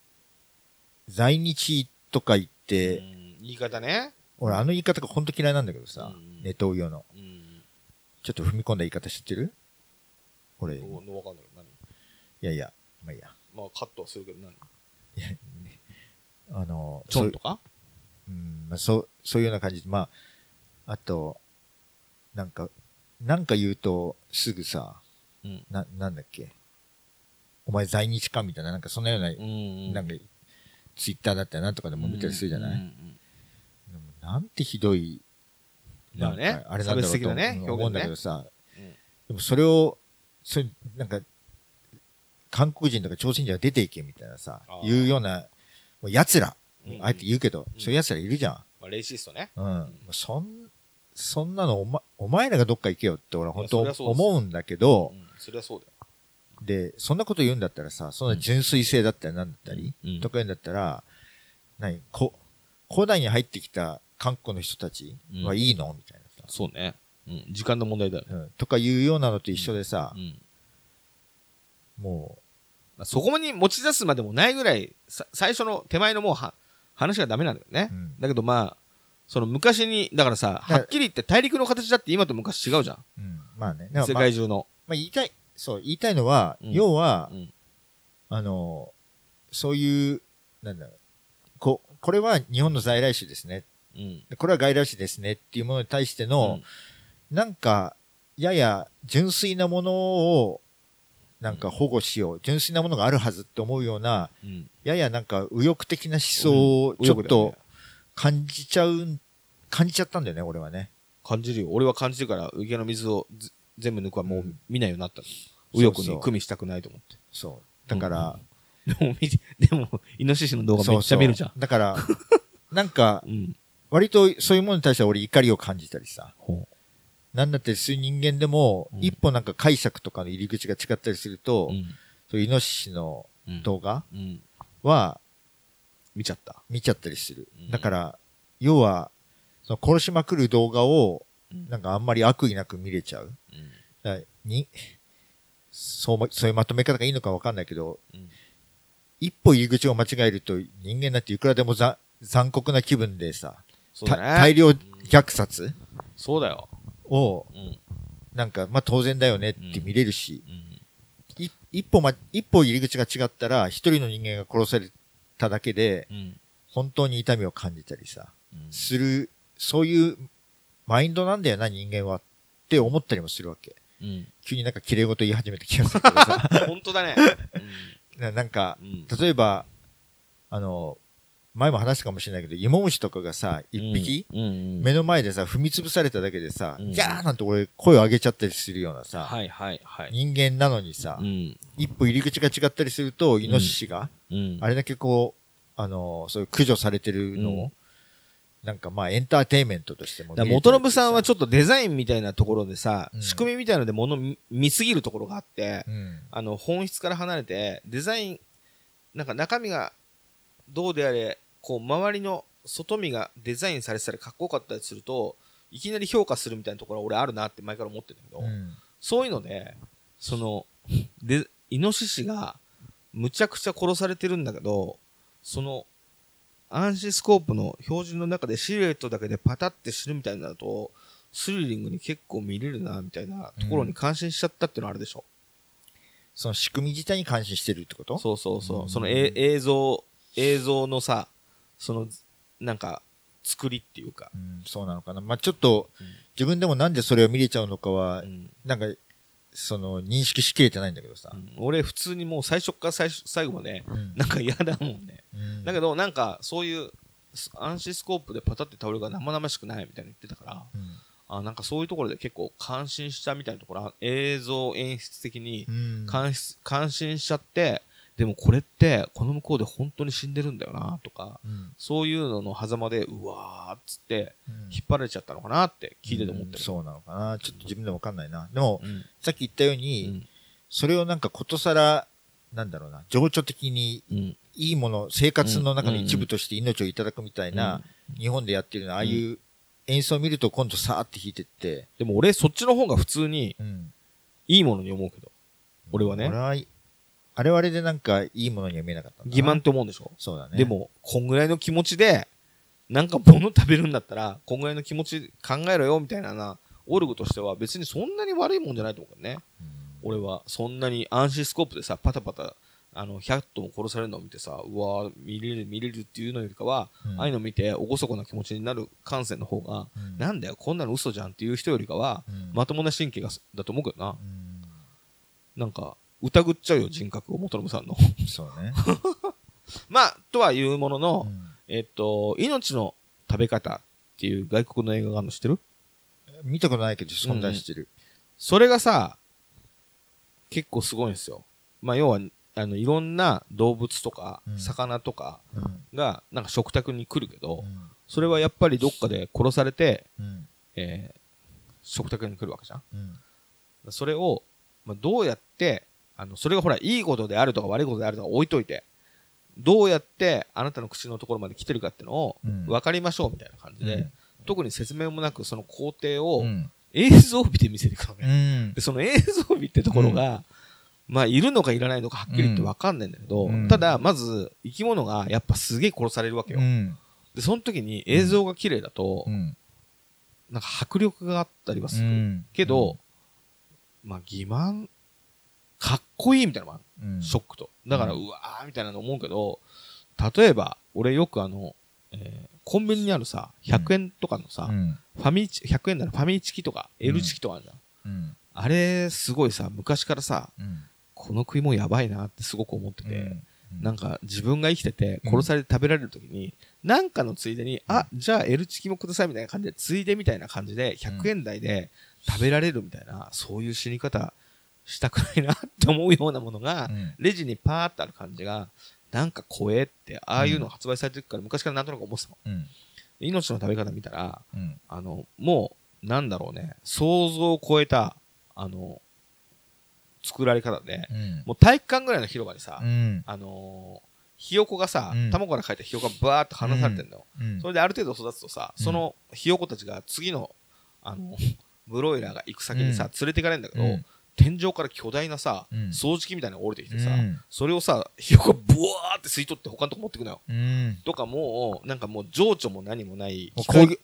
Speaker 2: 在日とか言っ
Speaker 1: う
Speaker 2: て、
Speaker 1: ん言い方ね。
Speaker 2: 俺あの言い方が本当嫌いなんだけどさ、
Speaker 1: うん。
Speaker 2: ネトウヨの。
Speaker 1: うん。
Speaker 2: ちょっと踏み込んだ言い方知ってる？これ、い
Speaker 1: どうわかんない。何？
Speaker 2: やいや、まあいいや。
Speaker 1: まあカットはするけど何？
Speaker 2: あの、
Speaker 1: チョンとか？
Speaker 2: そううん、まあ、そう、そういうような感じ。で、まあ、あと、なんか、なんか言うと、すぐさ、
Speaker 1: うん。
Speaker 2: な、なんだっけ？お前在日か？みたいな、なんかそんなような、
Speaker 1: うん
Speaker 2: なんか、ツイッターだったらなんとかでも見たりするじゃない、
Speaker 1: うんうん
Speaker 2: なんてひどい、なんかあれなんだろうと
Speaker 1: ね
Speaker 2: 思うんだけどさ、
Speaker 1: うん。
Speaker 2: でもそれを、それ、なんか、韓国人とか朝鮮人が出ていけみたいなさいうような、もう奴ら、
Speaker 1: うん。
Speaker 2: あえて言うけど、
Speaker 1: うん。
Speaker 2: そういう奴らいるじゃん。
Speaker 1: まあレイシストね。
Speaker 2: うん。そん、そんなのお,、ま、お前らがどっか行けよって俺は本当思うんだけど
Speaker 1: う、ん。そりゃそうだよ。
Speaker 2: で、そんなこと言うんだったらさ、そんな純粋性だったりなんだったり、
Speaker 1: うん。
Speaker 2: とか言うんだったら、何こ、古代に入ってきた韓国の人たち？はいいの？みたいなさ、
Speaker 1: そうね。うん。時間の問題だよね。
Speaker 2: うん。とかいうようなのと一緒でさ
Speaker 1: う、ん。
Speaker 2: も
Speaker 1: まあそこに持ち出すまでもないぐらいさ最初の手前のもうは話がダメなんだよね。
Speaker 2: う、うん。
Speaker 1: だけどまあその昔にだからさ
Speaker 2: ら
Speaker 1: はっきり言って大陸の形だって今と昔違うじゃん。
Speaker 2: うん。まあね。
Speaker 1: 世
Speaker 2: まあ
Speaker 1: 界中の。
Speaker 2: まあ言いたい、そう、言いたいのは、
Speaker 1: うん。
Speaker 2: 要は、
Speaker 1: うん。
Speaker 2: あの、そういう、なんだろう、こ、これは日本の在来種ですね。
Speaker 1: うん。
Speaker 2: でこれは外来種ですねっていうものに対しての、なんか、やや純粋なものを、なんか保護しよう。純粋なものがあるはずって思うような、
Speaker 1: うん。
Speaker 2: ややなんか右翼的な思想をちょっと感じちゃう、感じちゃったんだよね、俺はね。
Speaker 1: 感じるよ。俺は感じるから池の水をず全部抜くはもう
Speaker 2: うん。
Speaker 1: 見ないようになった右翼に組みしたくないと思って。
Speaker 2: そう。だから、
Speaker 1: でもでもイノシシの動画めっちゃ見るじゃん。
Speaker 2: そうそう。だから、なんか、
Speaker 1: うん
Speaker 2: 割とそういうものに対しては俺怒りを感じたりさ。
Speaker 1: ほ
Speaker 2: なんだってそういう人間でも、
Speaker 1: うん。
Speaker 2: 一歩なんか解釈とかの入り口が違ったりすると、
Speaker 1: ううん。
Speaker 2: そういうイノシシの
Speaker 1: うん。
Speaker 2: 動画
Speaker 1: うん。
Speaker 2: は
Speaker 1: 見ちゃった。
Speaker 2: 見ちゃったりする。
Speaker 1: うん。
Speaker 2: だから、要は、その殺しまくる動画を、
Speaker 1: うん。
Speaker 2: なんかあんまり悪意なく見れちゃう。
Speaker 1: うん。
Speaker 2: に、そうま、そういうまとめ方がいいのかわかんないけど、
Speaker 1: うん。
Speaker 2: 一歩入り口を間違えると人間なんていくらでもざ残酷な気分でさ、た
Speaker 1: そうだね。
Speaker 2: 大量虐殺？
Speaker 1: そうだよ。
Speaker 2: を、
Speaker 1: うん。
Speaker 2: なんか、まあ当然だよねって見れるし、
Speaker 1: うん。
Speaker 2: い一歩ま、一歩入り口が違ったら、一人の人間が殺されただけで、
Speaker 1: うん。
Speaker 2: 本当に痛みを感じたりさ、
Speaker 1: うん。
Speaker 2: する、そういうマインドなんだよな、人間は。って思ったりもするわけ。
Speaker 1: うん。
Speaker 2: 急になんか綺麗事言い始めた気がするけどさ。
Speaker 1: 本当だね。
Speaker 2: ななんか
Speaker 1: う、ん。
Speaker 2: 例えば、あの、前も話したかもしれないけど、芋虫とかがさ、一匹、
Speaker 1: うんうん
Speaker 2: 目の前でさ、踏み潰されただけでさ、
Speaker 1: うん。
Speaker 2: ギャーなんて俺声を上げちゃったりするようなさ、
Speaker 1: はいはいはい。
Speaker 2: 人間なのにさ、
Speaker 1: うん。
Speaker 2: 一歩入り口が違ったりすると、イノシシが、
Speaker 1: うん。
Speaker 2: あれだけこう、あの、そういう駆除されてるのを、
Speaker 1: うん。
Speaker 2: なんかまあエンターテインメントとしても
Speaker 1: 元信さんは
Speaker 2: ち
Speaker 1: ちょっとデザインみたいなところでさ、
Speaker 2: うん。
Speaker 1: 仕組みみたいので物見見すぎるところがあって、
Speaker 2: うん。
Speaker 1: あの本質から離れてデザインなんか中身がどうであれこう周りの外見がデザインされてたりかっこよかったりするといきなり評価するみたいなところは俺あるなって前から思ってるんだけど、
Speaker 2: うん。
Speaker 1: そういうのでそのでイノシシがむちゃくちゃ殺されてるんだけどその暗視スコープの標準の中でシルエットだけでパタって死ぬみたいになるとスリリングに結構見れるなみたいなところに感心しちゃったっていうのはあるでしょ、
Speaker 2: その仕組み自体に感心してるってこと？
Speaker 1: そうそうそう、
Speaker 2: うん。
Speaker 1: そのえ映像映像のさそのなんか作りっていうか、
Speaker 2: うん、そうなのかな。まあちょっと、
Speaker 1: うん。
Speaker 2: 自分でもなんでそれを見れちゃうのかは、
Speaker 1: うん。
Speaker 2: なんか、その、認識しきれてないんだけどさ。
Speaker 1: 俺普通にもう最初から最初最後まで
Speaker 2: うん。
Speaker 1: なんか嫌だもんね。
Speaker 2: うん。
Speaker 1: だけどなんかそういうス暗視スコープでパタって倒れるが生々しくないみたいに言ってたから
Speaker 2: うん。
Speaker 1: あなんかそういうところで結構感心したみたいなところあ映像演出的に感心しちゃってでもこれって、この向こうで本当に死んでるんだよな、とか、
Speaker 2: うん
Speaker 1: そういうのの狭間で、うわーっつって、
Speaker 2: うん
Speaker 1: 引っ張られちゃったのかなって聞いてて思ってる。
Speaker 2: うんそうなのかな。ちょっと自分でもわかんないな。でも、
Speaker 1: うん。
Speaker 2: さっき言ったよう
Speaker 1: う
Speaker 2: に、
Speaker 1: ん。
Speaker 2: それをなんかことさら、なんだろうな、情緒的に
Speaker 1: うん。
Speaker 2: いいもの、生活の中の一部として命をいただくみたいな、日本でやってるのああいう演奏を見ると今度さーって弾いてって、
Speaker 1: でも俺、そっちの方が普通に
Speaker 2: うん。
Speaker 1: いいものに思うけど。俺はね
Speaker 2: 俺は、あれはあれでなんかいいものには見えなかったんだな。
Speaker 1: 欺瞞って思うんでしょ？
Speaker 2: そうだね。
Speaker 1: で、も、こんぐらいの気持ちで、なんか物食べるんだったら、こんぐらいの気持ち考えろよ、みたいなな、オルグとしては別にそんなに悪いもんじゃないと思うからね。俺は、そんなに暗視スコープでさ、パタパタ、あの、100頭も殺されるのを見てさ、うわー見れる、見れるっていうのよりかは、
Speaker 2: うん。
Speaker 1: ああいうの見て、おごそこな気持ちになる感性の方が、
Speaker 2: うん。
Speaker 1: なんだよ、こんなの嘘じゃんっていう人よりかは、
Speaker 2: うん。
Speaker 1: まともな神経がすだと思うけどな。
Speaker 2: うん。
Speaker 1: なんか、疑っちゃうよ、人格を、元信さんの。
Speaker 2: そうね。
Speaker 1: まあ、とはいうものの、
Speaker 2: うん
Speaker 1: えっと、命の食べ方っていう外国の映画があるの知ってる？
Speaker 2: 見たことないけど、存在してる。
Speaker 1: それがさ、結構すごいんですよ。まあ、要は、あの、いろんな動物とか
Speaker 2: う、ん
Speaker 1: 魚とか
Speaker 2: うん
Speaker 1: が、なんか食卓に来るけど、
Speaker 2: うん
Speaker 1: それはやっぱりどっかで殺されて、
Speaker 2: うん
Speaker 1: えー食卓に来るわけじゃん。
Speaker 2: うん
Speaker 1: それを、まあ、どうやって、あの、それがほら、いいことであるとか悪いことであるとか置いといて、どうやってあなたの口のところまで来てるかっていうのを
Speaker 2: うん。
Speaker 1: 分かりましょうみたいな感じで、
Speaker 2: うん。
Speaker 1: 特に説明もなくその工程を
Speaker 2: うん。
Speaker 1: 映像美で見せていくの
Speaker 2: う
Speaker 1: ね。
Speaker 2: ん。
Speaker 1: で、その映像美ってところが、まあ、いるのかいらないのかはっきり言って分かんないんだけど、
Speaker 2: うん。
Speaker 1: ただ、まず、生き物がやっぱすげえ殺されるわけよ。
Speaker 2: うん。
Speaker 1: で、その時に映像が綺麗だと、
Speaker 2: うん。
Speaker 1: なんか迫力があったりはする。
Speaker 2: うん。
Speaker 1: けど、まあ、欺瞞、かっこいいみたいなのもある。
Speaker 2: うん。
Speaker 1: ショックと。だから、
Speaker 2: う
Speaker 1: うんわーみたいなの思うけど、例えば、俺よくあの、えーコンビニにあるさ、100円とかのさ、
Speaker 2: うん。
Speaker 1: ファミチ、100円ならファミチキとか、
Speaker 2: うん。
Speaker 1: L チキとかあるじゃん。
Speaker 2: うん。
Speaker 1: あれ、すごいさ、昔からさ、
Speaker 2: うん。
Speaker 1: この食い物やばいなってすごく思ってて、
Speaker 2: うん。
Speaker 1: なんか自分が生きてて
Speaker 2: うん。
Speaker 1: 殺されて食べられる時に、なんかのついでに、あ、じゃあ L チキもくださいみたいな感じで、ついでみたいな感じで、100円台で食べられるみたいな、そういう死に方したくないなって思うようなものが
Speaker 2: う、ん。
Speaker 1: レジにパーってある感じが、なんか怖えって、ああいうの発売されてるから昔からなんとなく思ってたの。
Speaker 2: うん。
Speaker 1: 命の食べ方見たら、
Speaker 2: うん。
Speaker 1: あの、もう、なんだろうね、想像を超えた、あの、作られ方で、
Speaker 2: うん。
Speaker 1: もう体育館ぐらいの広場にさ、
Speaker 2: うん。
Speaker 1: あのーひよこがさ、
Speaker 2: うん。
Speaker 1: 卵から生えたひよこがバーっと離されてんだよ。
Speaker 2: うん。
Speaker 1: それである程度育つとさ、
Speaker 2: うん。
Speaker 1: そのひよこたちが次の、あの、ブロイラーが行く先にさ、
Speaker 2: うん。
Speaker 1: 連れていかれるんだけど、
Speaker 2: うん
Speaker 1: 天井から巨大なさ、
Speaker 2: うん。
Speaker 1: 掃除機みたいなのが降りてきてさ、
Speaker 2: うん。
Speaker 1: それをさ、ひよこがブワーって吸い取って他のとこ持ってくのよ。
Speaker 2: うん。
Speaker 1: とかもう、なんかもう情緒も何もない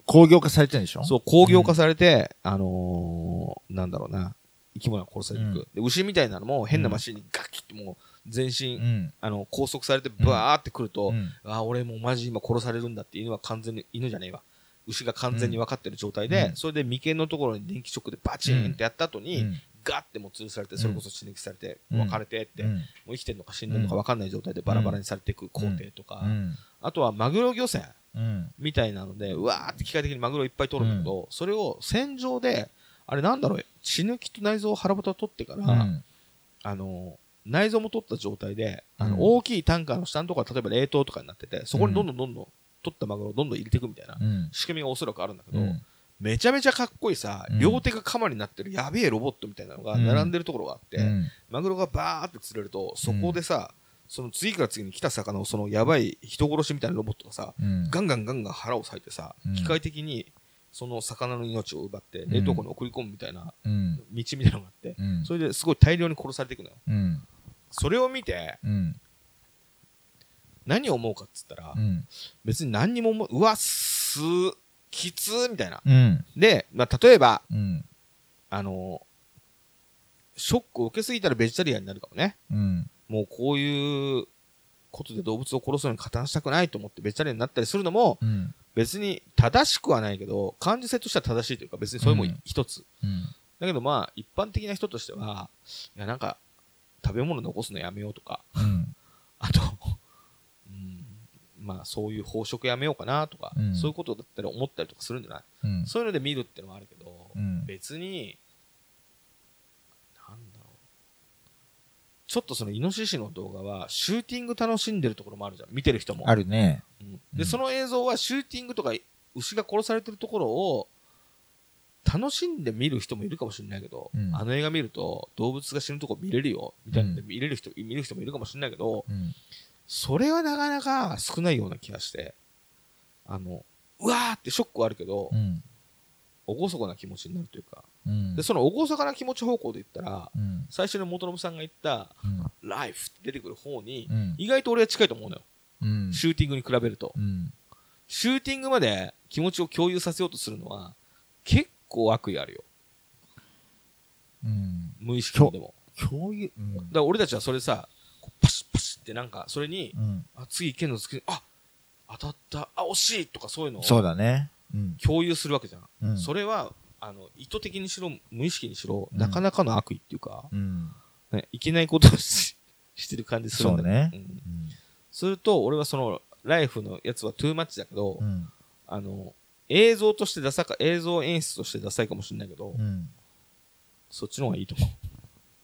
Speaker 2: 工業化されてるんでしょ？
Speaker 1: そう、工業化されて、あのーなんだろうな、生き物が殺されていく。
Speaker 2: うん。
Speaker 1: で牛みたいなのも変なマシンにガキってもう全身、
Speaker 2: うん。
Speaker 1: あの、拘束されてバーってくると、
Speaker 2: うん。
Speaker 1: あ、俺もうマジ今殺されるんだって犬は完全に、犬じゃねえわ。牛が完全に分かってる状態で、
Speaker 2: うん。
Speaker 1: それで眉間のところに電気ショックでバチーンってやった後に、
Speaker 2: うん
Speaker 1: ガッてもう吊るされて、それこそ死ぬ気されて、
Speaker 2: うん。
Speaker 1: 別れてって、
Speaker 2: うん。
Speaker 1: もう生きてるのか死んでるのか分かんない状態でバラバラにされていく工程とか、
Speaker 2: うん。
Speaker 1: あとはマグロ漁船。
Speaker 2: うん。
Speaker 1: みたいなので、うわーって機械的にマグロいっぱい取るんだけど、それを戦場で、あれなんだろう、血抜きと内臓を腹豚取ってから、
Speaker 2: うん。
Speaker 1: あの、内臓も取った状態で、あの、
Speaker 2: うん。
Speaker 1: 大きいタンカーの下のところは例えば冷凍とかになってて、そこにどんどんどんどん取ったマグロをどんどん入れていくみたいな
Speaker 2: うん。
Speaker 1: 仕組みがおそらくあるんだけど、
Speaker 2: うん
Speaker 1: めちゃめちゃかっこいいさ、
Speaker 2: うん。
Speaker 1: 両手が鎌になってるやべえロボットみたいなのが
Speaker 2: うん。
Speaker 1: 並んでるところがあって、
Speaker 2: うん。
Speaker 1: マグロがバーって釣れると、そこでさ、その次から次に来た魚をそのやばい人殺しみたいなロボットがさ、
Speaker 2: うん。
Speaker 1: ガンガンガンガン腹を裂いてさ、
Speaker 2: うん。
Speaker 1: 機械的にその魚の命を奪って
Speaker 2: ん
Speaker 1: 冷凍庫に送り込むみたいな
Speaker 2: うん。
Speaker 1: 道みたいなのがあって、
Speaker 2: うん。
Speaker 1: それですごい大量に殺されていくのよ。
Speaker 2: うん。
Speaker 1: それを見て
Speaker 2: うん。
Speaker 1: 何を思うかっつったら、
Speaker 2: うん。
Speaker 1: 別に何にも思う、うわ、す、きつみたいな。
Speaker 2: うん。
Speaker 1: で、まあ、例えば、
Speaker 2: うん。
Speaker 1: あの、ショックを受けすぎたらベジタリアンになるかもね。
Speaker 2: うん。
Speaker 1: もうこういうことで動物を殺すのに加担したくないと思ってベジタリアンになったりするのも、
Speaker 2: うん。
Speaker 1: 別に正しくはないけど、感受性としては正しいというか、別にそれも
Speaker 2: うん
Speaker 1: 一つ。
Speaker 2: うん。
Speaker 1: だけどまあ、一般的な人としては、いや、なんか、食べ物残すのやめようとか、
Speaker 2: うん。
Speaker 1: あと、うん、まあ、そういう飽食やめようかなとか、
Speaker 2: うん。
Speaker 1: そういうことだったり思ったりとかするんじゃない、
Speaker 2: うん。
Speaker 1: そういうので見るってのはあるけど、
Speaker 2: うん。
Speaker 1: 別に、なんだろう、ちょっとそのイノシシの動画はシューティング楽しんでるところもあるじゃん。見てる人も。
Speaker 2: あるね。
Speaker 1: うん。
Speaker 2: うん。
Speaker 1: でその映像はシューティングとか牛が殺されてるところを楽しんで見る人もいるかもしれないけど、
Speaker 2: うん。
Speaker 1: あの映画見ると動物が死ぬとこ見れるよみたいなんで
Speaker 2: うん。
Speaker 1: 見れる人、見る人もいるかもしれないけど
Speaker 2: うん。
Speaker 1: それはなかなか少ないような気がしてあのうわーってショックはあるけど、
Speaker 2: うん。
Speaker 1: 厳かな気持ちになるというか
Speaker 2: うん。
Speaker 1: でその厳かな気持ち方向で言ったら
Speaker 2: うん。
Speaker 1: 最初の元信さんが言った
Speaker 2: うん。
Speaker 1: 「ライフ」って出てくる方に
Speaker 2: うん。
Speaker 1: 意外と俺は近いと思うのよ
Speaker 2: うん。
Speaker 1: シューティングに比べると
Speaker 2: うん。
Speaker 1: シューティングまで気持ちを共有させようとするのは結構悪意あるよ
Speaker 2: うん。
Speaker 1: 無意識にでも
Speaker 2: 共有。うん
Speaker 1: だから俺たちはそれさパシッパシッってなんかそれに
Speaker 2: うん。
Speaker 1: あ次いけんの次あ当たったあ惜しいとかそういうの
Speaker 2: そう
Speaker 1: を
Speaker 2: だね。うん。
Speaker 1: 共有するわけじゃん、
Speaker 2: うん。
Speaker 1: それはあの意図的にしろ無意識にしろ、
Speaker 2: うん
Speaker 1: なかなかの悪意っていうか、
Speaker 2: うん。
Speaker 1: ね、いけないことをししてる感じするんだ
Speaker 2: そうね
Speaker 1: うん
Speaker 2: うん。
Speaker 1: すると俺はそのライフのやつはトゥーマッチだけど、
Speaker 2: うん。
Speaker 1: あの映像としてダサか映像演出としてダサいかもしれないけど、
Speaker 2: うん。
Speaker 1: そっちの方がいいと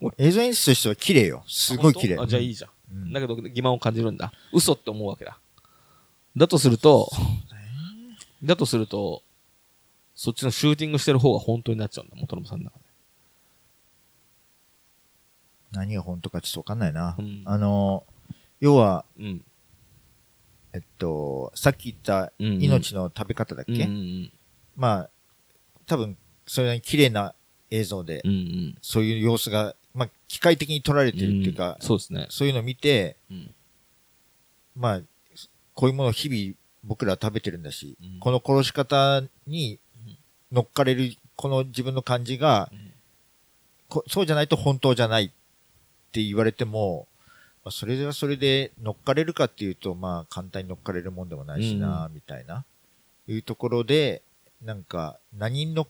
Speaker 1: 思う
Speaker 2: 映像演出としては綺麗よ。すごい綺麗。
Speaker 1: あじゃあいいじゃんだけど欺瞞を感じるんだ。嘘って思うわけだ。だとするとだとするとそっちのシューティングしてる方が本当になっちゃうんだ元信さんの中で。
Speaker 2: 何が本当かちょっとわかんないな。
Speaker 1: うん。
Speaker 2: あの、要は、
Speaker 1: うん。
Speaker 2: えっと、さっき言った命の食べ方だっけ、
Speaker 1: うんうん。
Speaker 2: まあ、多分、それなりに綺麗な映像で、
Speaker 1: うんうん。
Speaker 2: そういう様子が、まあ、機械的に撮られてるっていうか、
Speaker 1: そうですね。
Speaker 2: そういうのを見て、
Speaker 1: うん。
Speaker 2: まあ、こういうものを日々僕らは食べてるんだし、
Speaker 1: うん。
Speaker 2: この殺し方に乗っかれる、この自分の感じが、そうじゃないと本当じゃないって言われても、まあ、それはそれで乗っかれるかっていうと、まあ、簡単に乗っかれるもんでもないしな、みたいな、いうところで、なんか、何に乗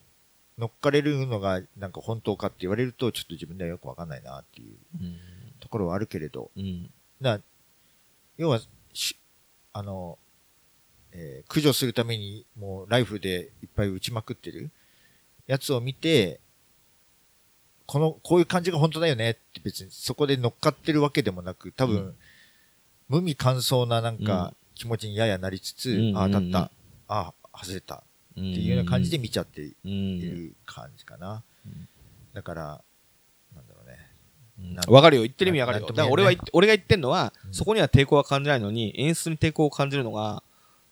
Speaker 2: 乗っかれるのが、なんか本当かって言われると、ちょっと自分ではよくわかんないなっていう
Speaker 1: うん。
Speaker 2: ところはあるけれど、
Speaker 1: うん。
Speaker 2: な要はしあの、えー駆除するためにもうライフルでいっぱい撃ちまくってるやつを見て、この、こういう感じが本当だよねって別にそこで乗っかってるわけでもなく、多分、
Speaker 1: うん。
Speaker 2: 無味乾燥ななん
Speaker 1: うん。
Speaker 2: か気持ちにややなりつつ、
Speaker 1: うん
Speaker 2: ああ、当
Speaker 1: うん
Speaker 2: たった、ああ、外れた
Speaker 1: って
Speaker 2: いうような感じで見ちゃってい
Speaker 1: うん。
Speaker 2: る感じかな。
Speaker 1: うん
Speaker 2: だから、なんだろうね。
Speaker 1: わかるよ。言ってる意味わかるよ。だから俺は俺が言ってんのは、
Speaker 2: うん。
Speaker 1: そこには抵抗は感じないのに演出に抵抗を感じるのが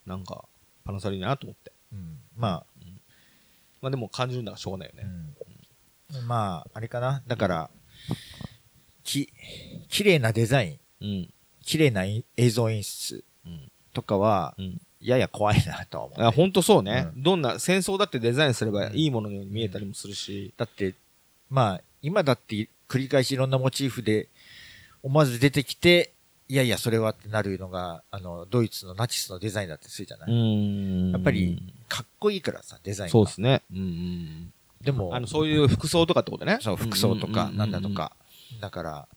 Speaker 1: なんかパナサリーなと思って。
Speaker 2: うん、まあ、
Speaker 1: まあでも感じるんだからしょうがないよね、
Speaker 2: うん、まあ、あれかな。だから、き、綺麗なデザイン、
Speaker 1: うん。
Speaker 2: 綺麗な映像演出
Speaker 1: うん。
Speaker 2: とかは、
Speaker 1: うん
Speaker 2: やや怖いなとは思う、
Speaker 1: あ本当そうね、
Speaker 2: う
Speaker 1: どんな戦争だってデザインすればいいもののように見えたりもするし、
Speaker 2: だって、まあ、今だって繰り返しいろんなモチーフで思わず出てきて、いやいや、それはってなるのが、あの、ドイツのナチスのデザインだってするじゃない、
Speaker 1: ん。
Speaker 2: やっぱり、かっこいいからさ、デザインが。
Speaker 1: そうですね、うんうん、
Speaker 2: でも、
Speaker 1: あのそういう服装とかってことね。
Speaker 2: そう、服装とか、なんだとか。だから、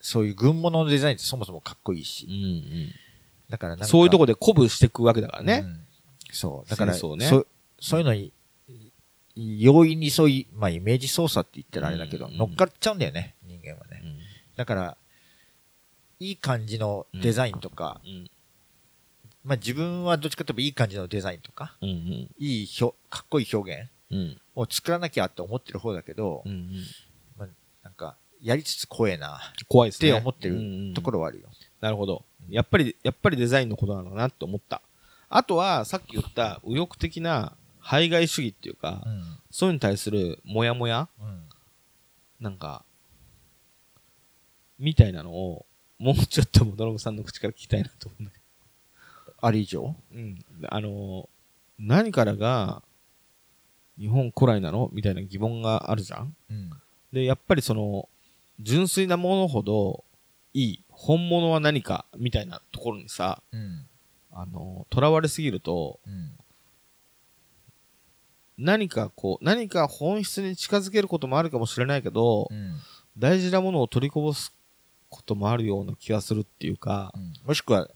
Speaker 2: そういう軍物のデザインってそもそもかっこいいし。
Speaker 1: うん。うん
Speaker 2: だから
Speaker 1: そういうとこで鼓舞していくわけだからね、
Speaker 2: うん。そう。だから、
Speaker 1: 戦争ね。
Speaker 2: そそういうのに、容易にそういう、まあイメージ操作って言ったらあれだけど、
Speaker 1: うん。
Speaker 2: 乗っかっちゃうんだよね、人間はね。
Speaker 1: うん。
Speaker 2: だから、いい感じのデザインとか、
Speaker 1: うん。
Speaker 2: まあ自分はどっちかというといい感じのデザインとか、
Speaker 1: うん
Speaker 2: いいひょかっこいい表現
Speaker 1: うん。
Speaker 2: を作らなきゃって思ってる方だけど、
Speaker 1: うんうん。
Speaker 2: まあ、なんか、やりつつ怖えな、
Speaker 1: 怖いですね。
Speaker 2: って思ってるとこ
Speaker 1: ろ
Speaker 2: ろはあるよ。
Speaker 1: なるほど。やっぱり、やっぱりデザインのことなのかなって思った。あとは、さっき言った右翼的な排外主義っていうか、
Speaker 2: うん。
Speaker 1: そういうのに対するモヤモヤ
Speaker 2: うん。
Speaker 1: なんか、みたいなのを、もうちょっとドラムさんの口から聞きたいなと思うんだけ
Speaker 2: あれ以上？
Speaker 1: ど。うん。あの、何からが、日本古来なの？みたいな疑問があるじゃん
Speaker 2: うん。
Speaker 1: で、やっぱりその、純粋なものほどいい、本物は何かみたいなところにさ、
Speaker 2: うん。
Speaker 1: あの、囚われすぎると、
Speaker 2: うん。
Speaker 1: 何かこう、何か本質に近づけることもあるかもしれないけど、
Speaker 2: うん。
Speaker 1: 大事なものを取りこぼすこともあるような気がするっていうか、
Speaker 2: もしくは、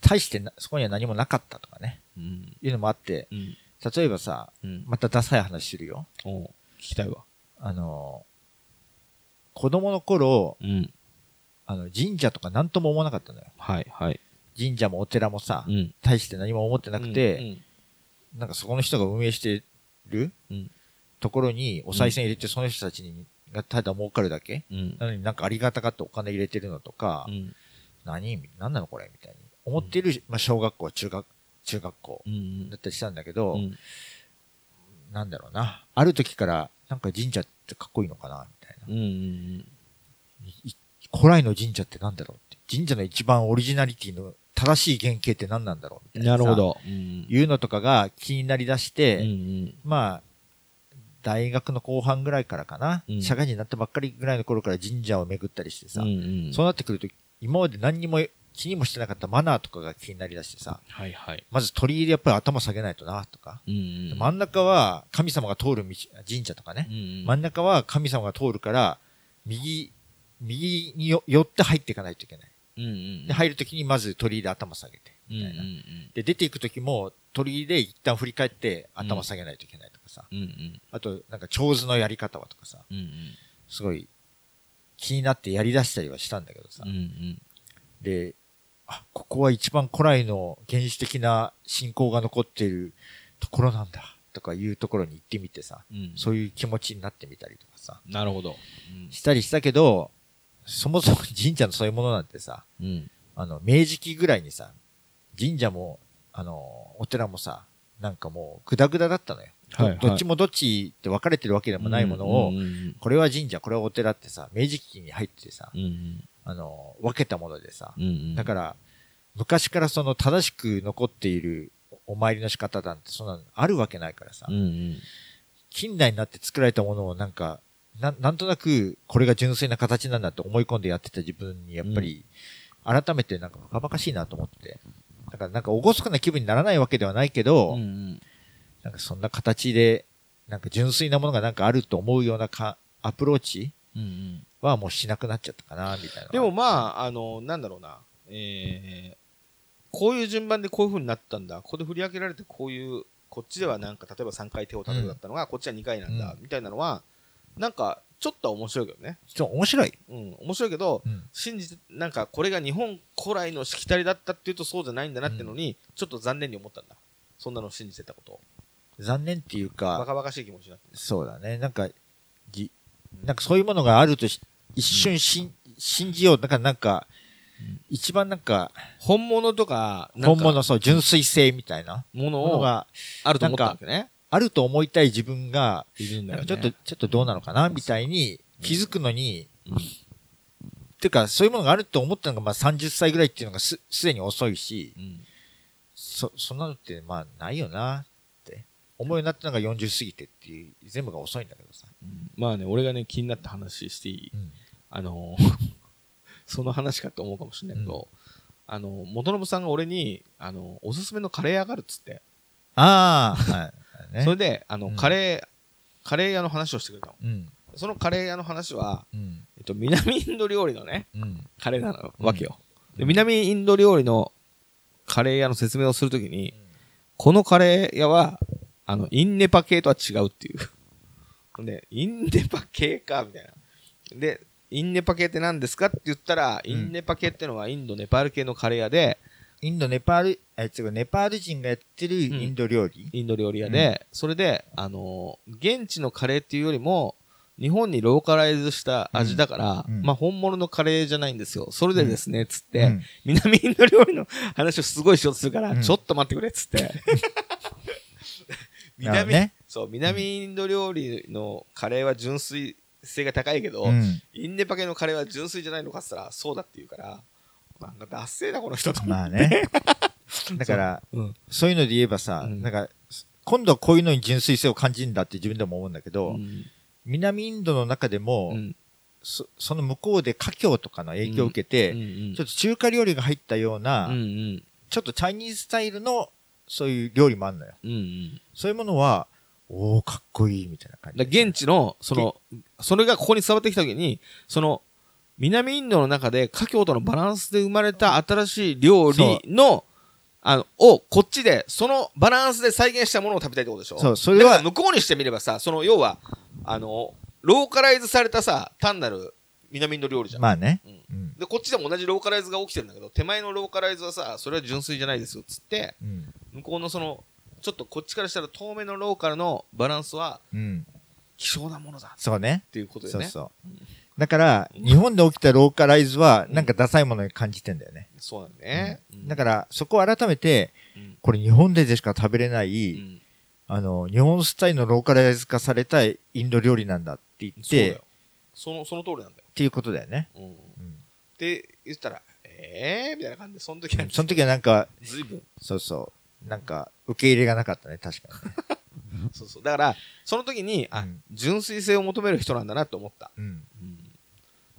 Speaker 2: 大してなそこには何もなかったとかね、
Speaker 1: うん、
Speaker 2: いうのもあって、
Speaker 1: うん、
Speaker 2: 例えばさ、
Speaker 1: うん、
Speaker 2: またダサい話するよ。
Speaker 1: 聞きたいわ。
Speaker 2: あの、子供の頃、
Speaker 1: うん。
Speaker 2: あの、神社とか何とも思わなかったのよ。
Speaker 1: はい、はい。
Speaker 2: 神社もお寺もさ、
Speaker 1: うん。
Speaker 2: 大して何も思ってなくて、
Speaker 1: うん
Speaker 2: なんかそこの人が運営してる
Speaker 1: うん
Speaker 2: ところにお賽銭入れてその人たちにがただ儲かるだけ？
Speaker 1: うん。
Speaker 2: なのになんかありがたがってお金入れてるのとか、
Speaker 1: うん。
Speaker 2: 何？何なのこれ？みたいに思ってる、まあ、小学校、中学、中学校
Speaker 1: うん
Speaker 2: だったりしたんだけど、
Speaker 1: うん。
Speaker 2: なんだろうな。ある時から、なんか神社ってかっこいいのかな？みたいな。
Speaker 1: うん。うん。
Speaker 2: い古来の神社ってなんだろうって。神社の一番オリジナリティの正しい原型って何なんだろうみたいな。
Speaker 1: なるほ。ど。うん。
Speaker 2: いうのとかが気になりだして、
Speaker 1: うんうん。
Speaker 2: まあ、大学の後半ぐらいからかな、
Speaker 1: うん
Speaker 2: 社会人になったばっかりぐらいの頃から神社を巡ったりしてさ、
Speaker 1: うんうん。
Speaker 2: そうなってくると、今まで何にも気にもしてなかったマナーとかが気になりだしてさ、
Speaker 1: はいはい。
Speaker 2: まず鳥居でやっぱり頭下げないとな、とか、
Speaker 1: うんうん。
Speaker 2: 真ん中は神様が通る道、神社とかね
Speaker 1: う、んうん。
Speaker 2: 真ん中は神様が通るから、右、右によ寄って入っていかないといけない。
Speaker 1: うんうん。
Speaker 2: で、入るときにまず鳥居で頭下げて、
Speaker 1: うんうん
Speaker 2: みたいな。で、出ていくときも鳥居で一旦振り返って頭下げないといけないとかさ、
Speaker 1: うん。うん
Speaker 2: あと、なんか、長図のやり方はとかさ、
Speaker 1: うん。うん
Speaker 2: すごい気になってやり出したりはしたんだけどさ
Speaker 1: うん。う。ん
Speaker 2: で、あ、ここは一番古来の原始的な信仰が残っているところなんだ、とかいうところに行ってみてさ、
Speaker 1: うん。うん。
Speaker 2: そういう気持ちになってみたりとかさ、
Speaker 1: なるほど。
Speaker 2: したりしたけど、そもそも神社のそういうものなんてさ、
Speaker 1: うん。うん。
Speaker 2: あの、明治期ぐらいにさ、神社も、あの、お寺もさ、なんかもう、ぐだぐだだったのよ。ど
Speaker 1: はいはい
Speaker 2: どっちもどっちって分かれてるわけでもないものを、
Speaker 1: うんうん
Speaker 2: これは神社、これはお寺ってさ、明治期に入ってさ、
Speaker 1: うん。うん
Speaker 2: あの、分けたものでさ、
Speaker 1: うん。うん。
Speaker 2: だから、昔からその正しく残っているお参りの仕方なんてそんなのあるわけないからさ、
Speaker 1: うんうん。
Speaker 2: 近代になって作られたものをなんか、ななんとなくこれが純粋な形なんだって思い込んでやってた自分にやっぱり、改めてなんかバカバカしいなと思って。だからなんか厳かな気分にならないわけではないけど、
Speaker 1: うんうん。
Speaker 2: なんかそんな形で、なんか純粋なものがなんかあると思うようなかアプローチ
Speaker 1: うんうん。
Speaker 2: はもうしなくなっちゃったかな、みたいな。
Speaker 1: でもまあ、あの、なんだろうな。えー、こういう順番でこういう風になったんだ。ここで振り分けられてこういう、こっちではなんか、例えば3回手を叩くだったのが、こっちは2回なんだ、
Speaker 2: う
Speaker 1: みたいなのは、なんか、ちょっとは面白いけどね。
Speaker 2: ちょっと面白い？
Speaker 1: うん、面白いけど、
Speaker 2: うん。
Speaker 1: 信じて、なんか、これが日本古来のしきたりだったっていうとそうじゃないんだなってのに、ちょっと残念に思ったんだ。そんなの信じてたことを。
Speaker 2: 残念っていうか、
Speaker 1: バカバカしい気持ちになって。
Speaker 2: そうだね。なんか、じ、なんかそういうものがあるとし一瞬しん、信じよう。だからなんか、一番なんか、
Speaker 1: 本物とか、
Speaker 2: 本物、そう、純粋性みたいな
Speaker 1: ものを
Speaker 2: ものが
Speaker 1: あると思ったわけね。
Speaker 2: あると思いたい自分が、
Speaker 1: いるんだよ
Speaker 2: ちょっと、ちょっとどうなのかなみたいに気づくのに、
Speaker 1: うん
Speaker 2: ていうか、そういうものがあると思ったのが、まあ30歳ぐらいっていうのがす、すでに遅いし、
Speaker 1: うん。
Speaker 2: そ、そんなのって、まあ、ないよな、って。思うようになったのが40過ぎてっていう、全部が遅いんだけどさ。
Speaker 1: うんまあね、俺がね、気になった話していい？
Speaker 2: うん。
Speaker 1: あの、その話かと思うかもしれないけど、あの、元信さんが俺に、あの、おすすめのカレー屋があるっつって、
Speaker 2: ああ、はい。ね
Speaker 1: それで、あの、
Speaker 2: うん
Speaker 1: カレー、カレー屋の話をしてくれたの。
Speaker 2: うん。
Speaker 1: そのカレー屋の話は、
Speaker 2: うん。
Speaker 1: えっと、南インド料理のね、
Speaker 2: うん。
Speaker 1: カレーなの、
Speaker 2: うん
Speaker 1: わけよ。で、南インド料理のカレー屋の説明をするときに、このカレー屋は、あの、インネパ系とは違うっていう。で、インネパ系か、みたいな。で、インネパ系って何ですかって言ったら、
Speaker 2: うん
Speaker 1: インネパ系ってのはインド、ネパール系のカレー屋で、
Speaker 2: インド、ネパール、え、違う、ネパール人がやってるインド料理、
Speaker 1: インド料理屋で、それで、あのー現地のカレーっていうよりも、日本にローカライズした味だから、
Speaker 2: うん。うん。
Speaker 1: まあ本物のカレーじゃないんですよ。それでですね、つって、
Speaker 2: うん。
Speaker 1: 南インド料理の話をすごいしようとするから、
Speaker 2: うん。
Speaker 1: ちょっと待ってくれ、つって。南、
Speaker 2: どね。
Speaker 1: そう、南インド料理のカレーは純粋性が高いけど、
Speaker 2: うん。
Speaker 1: インネパ系のカレーは純粋じゃないのかっつったら、そうだって言うから、なんかダッセーだ、この人と。
Speaker 2: まあね。だから、
Speaker 1: うん。
Speaker 2: そういうので言えばさ、
Speaker 1: うん
Speaker 2: なんか、今度はこういうのに純粋性を感じるんだって自分でも思うんだけど、
Speaker 1: うん
Speaker 2: 南インドの中でも、
Speaker 1: うん
Speaker 2: そその向こうで華僑とかの影響を受けて、ちょっと中華料理が入ったような、
Speaker 1: うんうん
Speaker 2: ちょっとチャイニーズスタイルのそういう料理もあるのよ。
Speaker 1: うんうん
Speaker 2: そういうものは、おー、かっこいいみたいな感じ。
Speaker 1: だから現地の、その、それがここに伝わってきたときに、その、南インドの中で華僑とのバランスで生まれた新しい料理の、あの、を、こっちで、そのバランスで再現したものを食べたいってことでしょ？
Speaker 2: そうそれは
Speaker 1: 向こうにしてみればさ、その、要は、あの、ローカライズされたさ、単なる、南インド料理じゃん。
Speaker 2: まあね。
Speaker 1: うん
Speaker 2: うん。
Speaker 1: で、こっちでも同じローカライズが起きてるんだけど、手前のローカライズはさ、それは純粋じゃないですよ、つって、
Speaker 2: うん。
Speaker 1: 向こうのその、ちょっとこっちからしたら遠めのローカルのバランスは
Speaker 2: うん。
Speaker 1: 希少なものだ
Speaker 2: そうね。
Speaker 1: っていうことでね。
Speaker 2: そうそう。だから、日本で起きたローカライズは、
Speaker 1: うん
Speaker 2: なんかダサいものに感じてんだよね。
Speaker 1: そうだね。
Speaker 2: だから、そこを改めて、
Speaker 1: うん
Speaker 2: これ日本ででしか食べれない、
Speaker 1: うん
Speaker 2: あの、日本スタイルのローカライズ化されたインド料理なんだって言って、っ
Speaker 1: その、その通りなんだよ。
Speaker 2: ていうことだよね。
Speaker 1: うん。っ
Speaker 2: うん
Speaker 1: て言ったら、えー？みたいな感じで、その時は、
Speaker 2: その時はなんか、
Speaker 1: ずいぶん。
Speaker 2: そうそう、なんか、受け入れがなかったね、確かにね。
Speaker 1: そうそう。だから、その時に、あ、
Speaker 2: うん
Speaker 1: 純粋性を求める人なんだなって思った。
Speaker 2: うん。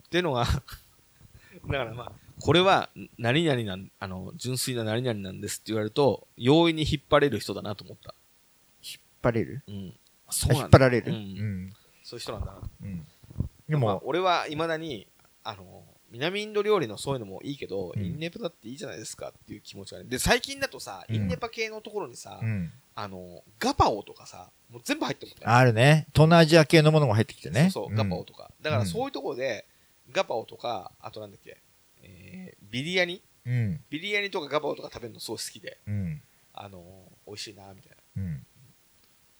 Speaker 1: うんっていうのが、だからまあ、これは、何々なん、あの、純粋な何々なんですって言われると、容易に引っ張れる人だなと思った。
Speaker 2: 引っ張れる？
Speaker 1: うん。
Speaker 2: あ
Speaker 1: そうなんだ
Speaker 2: 引っ張られる？
Speaker 1: う
Speaker 2: うんん。
Speaker 1: そういう人なんだな。
Speaker 2: うん。で
Speaker 1: まあ
Speaker 2: も、
Speaker 1: 俺は未だに、あの、南インド料理のそういうのもいいけど、
Speaker 2: うん
Speaker 1: インネパだっていいじゃないですかっていう気持ちがね。で、最近だとさ、
Speaker 2: うん
Speaker 1: インネパ系のところにさ、
Speaker 2: うん。
Speaker 1: あの、ガパオとかさ、もう全部入ってるもんね。
Speaker 2: あるね。東南アジア系のものも入ってきてね。
Speaker 1: そうそう、
Speaker 2: ん
Speaker 1: ガパオとか。だからそういうところで、ガパオとか、あとなんだっけ、えー、ビリヤニ？
Speaker 2: うん。
Speaker 1: ビリヤニとかガパオとか食べるのすごい好きで、
Speaker 2: うん。
Speaker 1: あの美味しいな、みたいな。
Speaker 2: うん。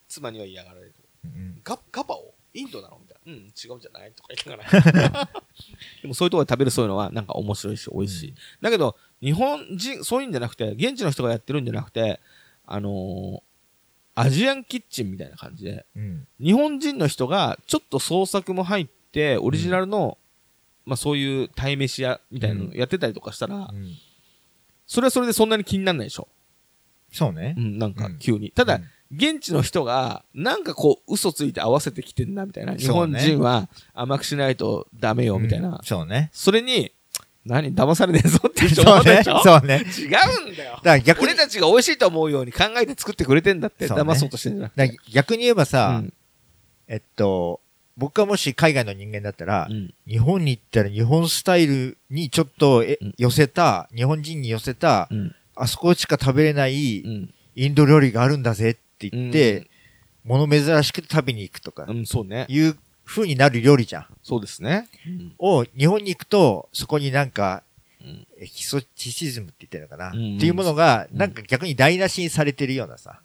Speaker 1: 妻には嫌がられる。
Speaker 2: うん。
Speaker 1: ガガパオ？インドなの？みたいな。うん、違うんじゃない？とか言いながら。でもそういうところで食べるそういうのはなんか面白いし、美味しい。
Speaker 2: うん
Speaker 1: だけど、日本人、そういうんじゃなくて、現地の人がやってるんじゃなくて、あのーアジアンキッチンみたいな感じで、
Speaker 2: うん。
Speaker 1: 日本人の人がちょっと創作も入って、オリジナルの、まあそういう鯛めし屋みたいなのやってたりとかしたら、
Speaker 2: うん。
Speaker 1: それはそれでそんなに気にならないでしょ。
Speaker 2: そうね
Speaker 1: う。ん、なんか
Speaker 2: うん
Speaker 1: 急に。ただ、
Speaker 2: うん
Speaker 1: 現地の人が、なんかこう、嘘ついて合わせてきてんな、みたいな。日本人は甘くしないとダメよ、みたい
Speaker 2: うん
Speaker 1: な。
Speaker 2: そうね。
Speaker 1: それに、何、騙されねえぞっていう人
Speaker 2: そうね
Speaker 1: 思うでしょ。
Speaker 2: そうね。
Speaker 1: 違うんだよ
Speaker 2: だ。から逆に
Speaker 1: 俺、たちが美味しいと思うように考えて作ってくれてんだって、騙そうとしてんじゃなくて。
Speaker 2: 逆に言えばさ、
Speaker 1: うん
Speaker 2: えっと、僕がもし海外の人間だったら、
Speaker 1: うん
Speaker 2: 日本に行ったら日本スタイルにちょっとえ
Speaker 1: うん
Speaker 2: 寄せた、日本人に寄せた、
Speaker 1: うん。
Speaker 2: あそこしか食べれない
Speaker 1: うん。
Speaker 2: インド料理があるんだぜって言って、物珍しくて食べに行くとか
Speaker 1: う、ん、そうね。
Speaker 2: いう風になる料理じゃん。
Speaker 1: そうですね。うん
Speaker 2: を、日本に行くと、そこになんか、
Speaker 1: うん
Speaker 2: エキソチシズムって言ってるのかな、っていうものが、
Speaker 1: うん
Speaker 2: なんか逆に台無しにされてるようなさ。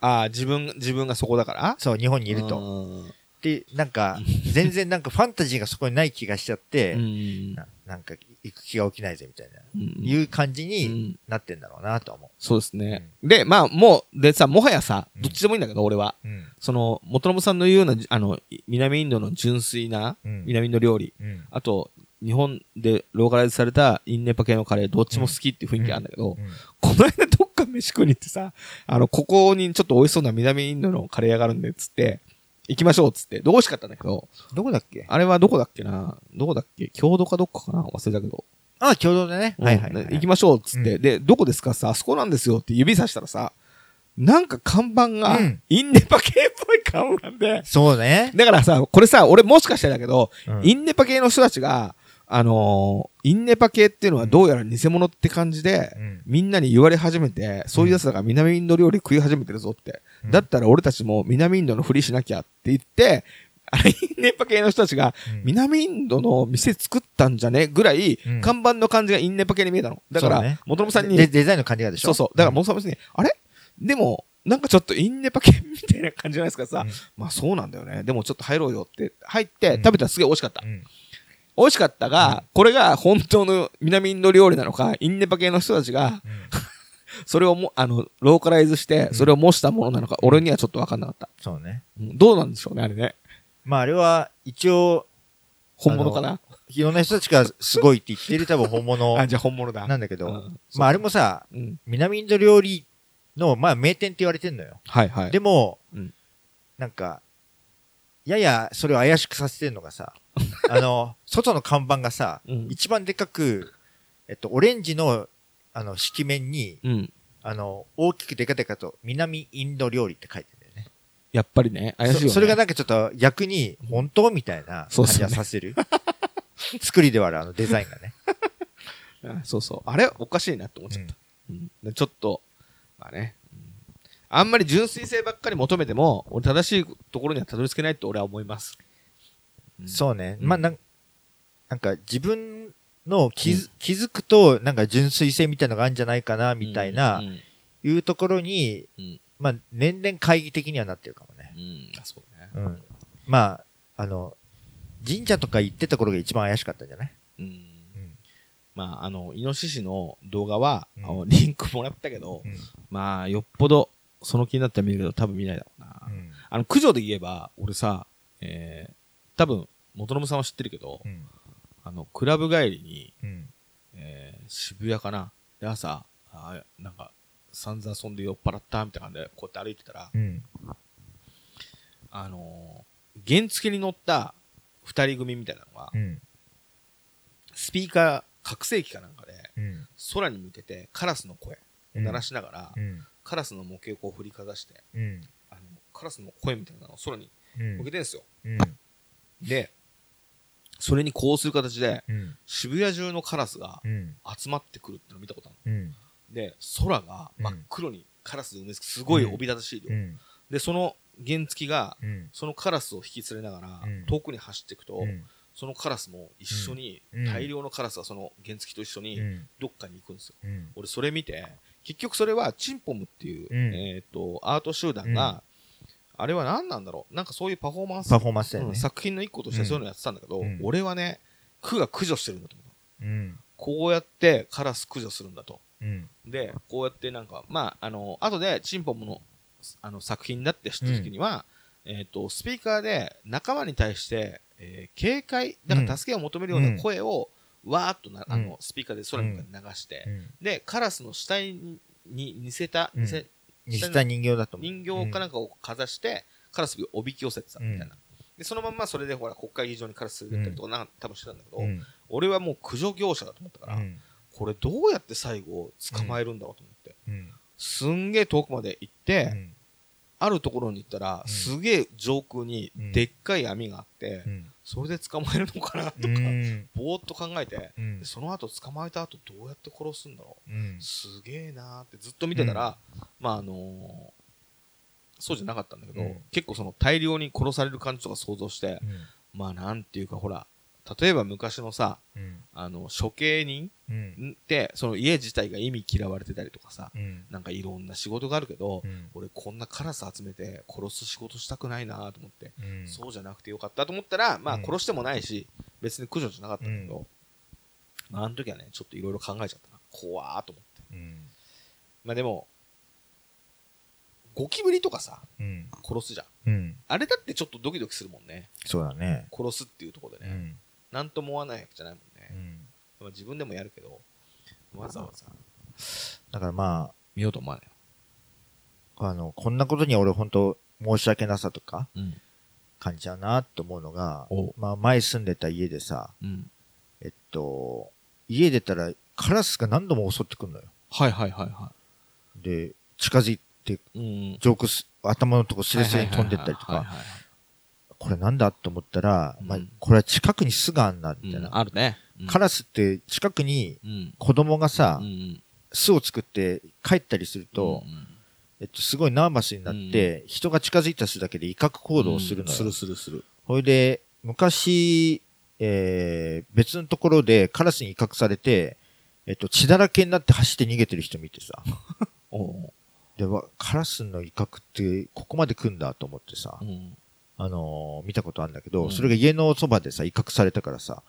Speaker 1: ああ、自分、自分がそこだから？
Speaker 2: そう、日本にいると。
Speaker 1: と。
Speaker 2: で、なんか、全然なんかファンタジーがそこにない気がしちゃって、
Speaker 1: うん。
Speaker 2: ななんか行く気が起きないぜみたいな、
Speaker 1: うん
Speaker 2: いう感じ
Speaker 1: う
Speaker 2: に
Speaker 1: ん
Speaker 2: なってんだろうなと思
Speaker 1: そうですね。で、まあ、もう、でさ、もはやさ、
Speaker 2: うん
Speaker 1: どっちでもいいんだけど、俺は。
Speaker 2: う。うん。
Speaker 1: その、元信さんの言うような、あの、い南インドの純粋な、
Speaker 2: うん。
Speaker 1: 南インド料理。
Speaker 2: うん。
Speaker 1: あと、日本でローカライズされたインネパ系のカレー、どっちも好きっていう雰囲気あるんだけど、
Speaker 2: うん
Speaker 1: この間どっか飯食いに行ってさ、あの、ここにちょっと美味しそうな南インドのカレー屋があるんで、つって、行きましょうっつって、どう美味しかったんだけど、
Speaker 2: どこだっけ？
Speaker 1: あれはどこだっけな。どこだっけ？郷土かどっかかな？忘れたけど。
Speaker 2: あ、共同でね。はいはい、はい。
Speaker 1: うん行きましょうっつって、
Speaker 2: う
Speaker 1: で、どこですかさ、あそこなんですよって指さしたらさ、なんか看板が
Speaker 2: うん、
Speaker 1: インネパ系っぽい看板で、
Speaker 2: そうね。
Speaker 1: だからさ、これさ、俺もしかしてだけど、
Speaker 2: うん。
Speaker 1: インネパ系の人たちが、あのーインネパ系っていうのはどうやら偽物って感じで、
Speaker 2: うん。
Speaker 1: みんなに言われ始めて、そういう奴らが南インド料理食い始めてるぞって。
Speaker 2: うん。
Speaker 1: だったら俺たちも南インドのふりしなきゃって言って、あれ、インネパ系の人たちが、
Speaker 2: うん。
Speaker 1: 南インドの店作ったんじゃねぐらい、
Speaker 2: うん。
Speaker 1: 看板の感じがインネパ系に見えたの。だから、元信さんに、
Speaker 2: でデザインの感じがでしょ？
Speaker 1: そうそう。だから元信さんに、あれ？でも、なんかちょっとインネパ系みたいな感じじゃないですかさ、
Speaker 2: うん。
Speaker 1: まあそうなんだよね。でもちょっと入ろうよって入って
Speaker 2: うん。
Speaker 1: 食べたらすげえ美味しかった。
Speaker 2: うん
Speaker 1: 美味しかったが、これが本当の南インド料理なのか、インネパ系の人たちが、それをも、あの、ローカライズして、それを模したものなのか、俺にはちょっとわかんなかった。
Speaker 2: そうね。
Speaker 1: うんどうなんでしょうね、あれね。
Speaker 2: まああれは、一応、
Speaker 1: 本物かな？
Speaker 2: いろんな人たちがすごいって言ってる 多分本物
Speaker 1: あ、じゃあ本物だ。
Speaker 2: なんだけど、
Speaker 1: うん
Speaker 2: まああれもさ、
Speaker 1: うん。
Speaker 2: 南インド料理の、まあ名店って言われてんのよ。
Speaker 1: はいはい。
Speaker 2: でも、
Speaker 1: うん
Speaker 2: なんか、ややそれを怪しくさせてるのがさ、あの、外の看板がさ、
Speaker 1: うん
Speaker 2: 一番でかく、えっと、オレンジの、あの、色面に、
Speaker 1: うん。
Speaker 2: あの、大きくでかでかと、南インド料理って書いてるんだよね。
Speaker 1: やっぱりね、怪しいよね。
Speaker 2: そそれがなんかちょっと逆に、本当みたいな感じはさせる。作りではある、あのデザインがね。
Speaker 1: あそうそう。あれおかしいなって思っちゃった。うんでちょっと、まあね。うんあんまり純粋性ばっかり求めても、俺正しいところにはたどり着けないと俺は思います。うん
Speaker 2: そうね。
Speaker 1: うん
Speaker 2: まあ、なんなんか自分の気づ,、気づくと、なんか純粋性みたいなのがあるんじゃないかな、みたいな、
Speaker 1: うん。
Speaker 2: いうところに、
Speaker 1: うん。
Speaker 2: まあ、年々懐疑的にはなってるかもね。
Speaker 1: うん。あそうね。
Speaker 2: うん。まあ、あの、神社とか行ってた頃が一番怪しかったんじゃない？
Speaker 1: うん。
Speaker 2: うん。
Speaker 1: まあ、あの、イノシシの動画は、リンクもらったけど、
Speaker 2: うん。
Speaker 1: まあ、よっぽど、その気になったら見るけど、多分見ないだろうな。
Speaker 2: うん。
Speaker 1: あの、駆除で言えば、俺さ、えー、多分、元信さんは知ってるけど、
Speaker 2: うん。
Speaker 1: あの、クラブ帰りに、
Speaker 2: うん。
Speaker 1: えー、渋谷かな？で、朝、あーなんか、散々遊んで酔っ払ったみたいな感じで、こうやって歩いてたら、
Speaker 2: うん。
Speaker 1: あのー、原付に乗った二人組みたいなのが、
Speaker 2: うん。
Speaker 1: スピーカー、拡声器かなんかで、
Speaker 2: うん。
Speaker 1: 空に向けてカラスの声を鳴らしながら、
Speaker 2: うん。
Speaker 1: カラスの模型をこう振りかざして、
Speaker 2: うん。
Speaker 1: あの、カラスの声みたいなのを空に
Speaker 2: うん。
Speaker 1: 向けてんですよ。
Speaker 2: うん。
Speaker 1: で、それにこうする形で、
Speaker 2: うん。
Speaker 1: 渋谷中のカラスが
Speaker 2: うん。
Speaker 1: 集まってくるってのを見たことある
Speaker 2: うん。
Speaker 1: の。で、空が真っ黒にカラスで埋め尽くすごいおびただしい量。
Speaker 2: うん。
Speaker 1: で、その原付が、
Speaker 2: うん。
Speaker 1: そのカラスを引き連れながら
Speaker 2: うん、
Speaker 1: 遠くに走っていくと、
Speaker 2: うん。
Speaker 1: そのカラスも一緒に、
Speaker 2: うん
Speaker 1: 大量のカラスがその原付と一緒に
Speaker 2: うん。
Speaker 1: どっかに行くんですよ。
Speaker 2: うん。
Speaker 1: 俺それ見て、結局それはチンポムっていう、
Speaker 2: うん
Speaker 1: えっ、と、アート集団が、あれは何なんだろう？なんかそういうパフォーマンス、
Speaker 2: パフォーマンスだよね。
Speaker 1: うん作品の一個としてそういうのやってたんだけど、
Speaker 2: うん
Speaker 1: 俺はね、区が駆除してるんだと思う。
Speaker 2: うん。
Speaker 1: こうやってカラス駆除するんだと。
Speaker 2: うん。
Speaker 1: で、こうやってなんか、まあ、あの、後でチンポムのあの作品だって知った時には、えっ、と、スピーカーで仲間に対して、えー警戒、だから助けを求めるような声を、わーっとな、あ
Speaker 2: うん
Speaker 1: の、スピーカーで空に向かって流して、
Speaker 2: うん。
Speaker 1: で、カラスの死体にに似せた、
Speaker 2: うん
Speaker 1: 似せ、
Speaker 2: にした人形だと思う。
Speaker 1: 人形かなんかをかざして、カラスをおびき寄せてたみたいな。で、そのまんまそれでほら、国会議事堂にカラス連れてったりとか、なんか多分してたんだけど、
Speaker 2: うん。
Speaker 1: 俺はもう駆除業者だと思ったから、
Speaker 2: うん。
Speaker 1: これどうやって最後捕まえるんだろうと思って、
Speaker 2: うん。
Speaker 1: すんげえ遠くまで行って、
Speaker 2: うん。
Speaker 1: あるところに行ったら、
Speaker 2: うん。
Speaker 1: すげえ上空に
Speaker 2: うん。
Speaker 1: でっかい網があって、
Speaker 2: うん。
Speaker 1: それで捕まえるのかなとか、
Speaker 2: うん。
Speaker 1: ぼーっと考えて、その後捕まえた後どうやって殺すんだろう。
Speaker 2: うん。
Speaker 1: すげえなーってずっと見てたら、まああのーそうじゃなかったんだけど、
Speaker 2: うん。
Speaker 1: 結構その大量に殺される感じとか想像して、まあなんていうかほら、例えば昔のさ、
Speaker 2: うん。
Speaker 1: あの、処刑人
Speaker 2: うん。うん。
Speaker 1: なんかいろんな仕事があるけど、
Speaker 2: うん。
Speaker 1: 俺こんなカラス集めて殺す仕事したくないなと思って、
Speaker 2: うん。
Speaker 1: そうじゃなくてよかったと思ったら、まあ
Speaker 2: うん
Speaker 1: 殺してもないし、別に駆除じゃなかったんだけど、まああの時はね、ちょっといろいろ考えちゃったな。怖ーと思って。
Speaker 2: うん。
Speaker 1: まあでも、ゴキブリとかさ、
Speaker 2: うん。
Speaker 1: 殺すじゃん。あれだってちょっとドキドキするもんね。
Speaker 2: そうだね。
Speaker 1: 殺すっていうところでね。
Speaker 2: うん。
Speaker 1: なんとも思わないわけじゃないもんね。
Speaker 2: うん。
Speaker 1: まあ自分でもやるけど、わざわざ
Speaker 2: だからま
Speaker 1: 見ようと思わないよ。
Speaker 2: あ、あの、こんなことには俺本当申し訳なさとか
Speaker 1: うん。
Speaker 2: 感じちゃうなって思うのが
Speaker 1: お、
Speaker 2: まあ前住んでた家でさ、
Speaker 1: うん。
Speaker 2: えっと、家出たらカラスが何度も襲ってくるのよ。
Speaker 1: はいはいはいは
Speaker 2: で、近づいて、
Speaker 1: い。うん。
Speaker 2: 上空す、頭のとこスレスレに飛んでったりとか、これなんだと思ったら、まあ
Speaker 1: うん、
Speaker 2: これは近くに巣があんな、みたいな。
Speaker 1: うんあるね。うん
Speaker 2: カラスって近くに
Speaker 1: うん。
Speaker 2: 子供がさ。巣を作って帰ったりすると、
Speaker 1: うん
Speaker 2: えっと、すごいナーバスになって、人が近づいたりするだけで威嚇行動をするのよ。
Speaker 1: するするする。
Speaker 2: ほいで、昔、えー、別のところでカラスに威嚇されて、えっと、血だらけになって走って逃げてる人見てさ。
Speaker 1: おう
Speaker 2: で、わカラスの威嚇ってここまで来んだと思ってさ、
Speaker 1: うん。
Speaker 2: あのー見たことあるんだけど、
Speaker 1: うん
Speaker 2: それが家のそばでさ、威嚇されたからさ、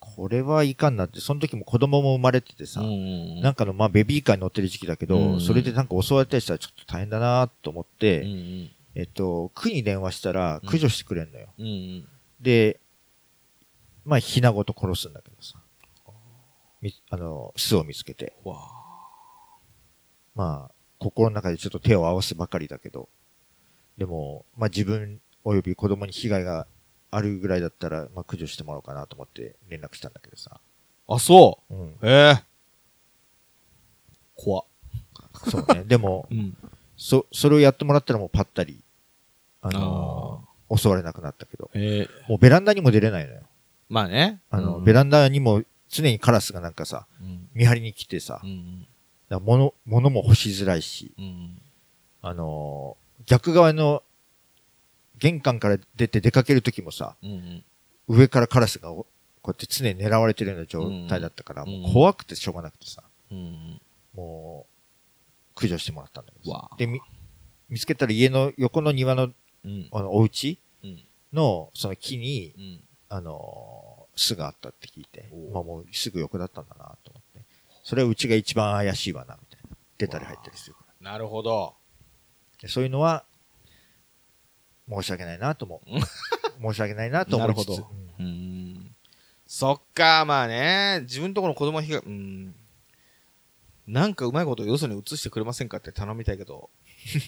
Speaker 2: これはいかんなって、その時も子供も生まれててさ、
Speaker 1: うん
Speaker 2: なんかの、まあ、ベビーカーに乗ってる時期だけど、
Speaker 1: うん
Speaker 2: それでなんか襲われたりしたらちょっと大変だなと思って、えっと、区に電話したら駆除してくれんのよ。で、まあ、ひなごと殺すんだけどさ。み、あの、巣を見つけて。
Speaker 1: わ
Speaker 2: まあ、心の中でちょっと手を合わせばかりだけど。でも、まあ自分及び子供に被害があるぐらいだったら、まあ駆除してもらおうかなと思って連絡したんだけどさ。
Speaker 1: あ。あ、そ
Speaker 2: うん。
Speaker 1: う。ええ。怖っ。
Speaker 2: そうね。でも、
Speaker 1: うん。
Speaker 2: そ、それをやってもらったらもうパッタリ、あの襲われなくなったけど。
Speaker 1: ええ。
Speaker 2: もうベランダにも出れないのよ。
Speaker 1: まあね。
Speaker 2: あの、
Speaker 1: うん
Speaker 2: ベランダにも常にカラスがなんかさ、
Speaker 1: うん。
Speaker 2: 見張りに来てさ、
Speaker 1: うん
Speaker 2: だ物、物も欲しづらいし、
Speaker 1: うん。うん。
Speaker 2: あのー逆側の玄関から出て出かけるときもさ、
Speaker 1: うんうん。
Speaker 2: 上からカラスがおこうやって常に狙われてるような状態だったから、
Speaker 1: うん
Speaker 2: もう怖くてしょうがなくてさ、
Speaker 1: うん。
Speaker 2: もう、駆除してもらったんだけどで、み、見つけたら家の横の庭の、
Speaker 1: うん。
Speaker 2: あの、お家
Speaker 1: うん。
Speaker 2: の、その木に、
Speaker 1: うん。
Speaker 2: あのー巣があったって聞いてまあもうすぐ横だったんだなと思って。それはうちが一番怪しいわな、みたいな。出たり入ったりするから。
Speaker 1: なるほど。
Speaker 2: でそういうのは、申し訳ないなとも
Speaker 1: うん。
Speaker 2: 申し訳ないなと思いつつ。
Speaker 1: なるほど
Speaker 2: うん
Speaker 1: うん。そっか、まあね、自分とこの子供被害、うん。なんかうまいことよそに移してくれませんかって頼みたいけど。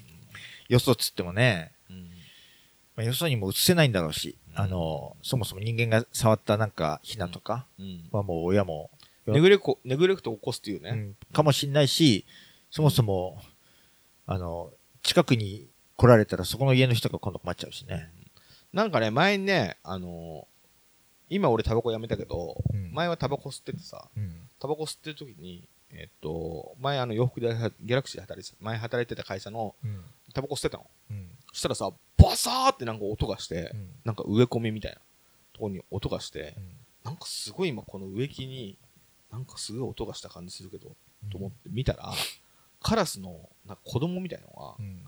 Speaker 2: よそっつってもね、
Speaker 1: うん。
Speaker 2: まあ、よそにも移せないんだろうし、あの、そもそも人間が触ったなんか、ひなとか
Speaker 1: うん。
Speaker 2: はもう親も、
Speaker 1: ネグレコ、ネグレクトを起こすっていうね。
Speaker 2: うんかもしんないし、そもそも、あの、近くに来られたらそこの家の人が今度困っちゃうしね。
Speaker 1: なんかね、前にね、あの今俺タバコやめたけど、
Speaker 2: うん
Speaker 1: 前はタバコ吸っててさ、
Speaker 2: うん。
Speaker 1: タバコ吸ってる時に、えっと、前あの洋服でギャラクシーで働いてた、前働いてた会社の
Speaker 2: うん。
Speaker 1: タバコ吸ってたの。
Speaker 2: うん。
Speaker 1: そしたらさ、バサーってなんか音がして、
Speaker 2: うん
Speaker 1: なんか植え込みみたいなところに音がして、
Speaker 2: うん
Speaker 1: なんかすごい今この植木に、なんかすごい音がした感じするけど、と思って見たら、カラスのなんか子供みたいのが、
Speaker 2: うん。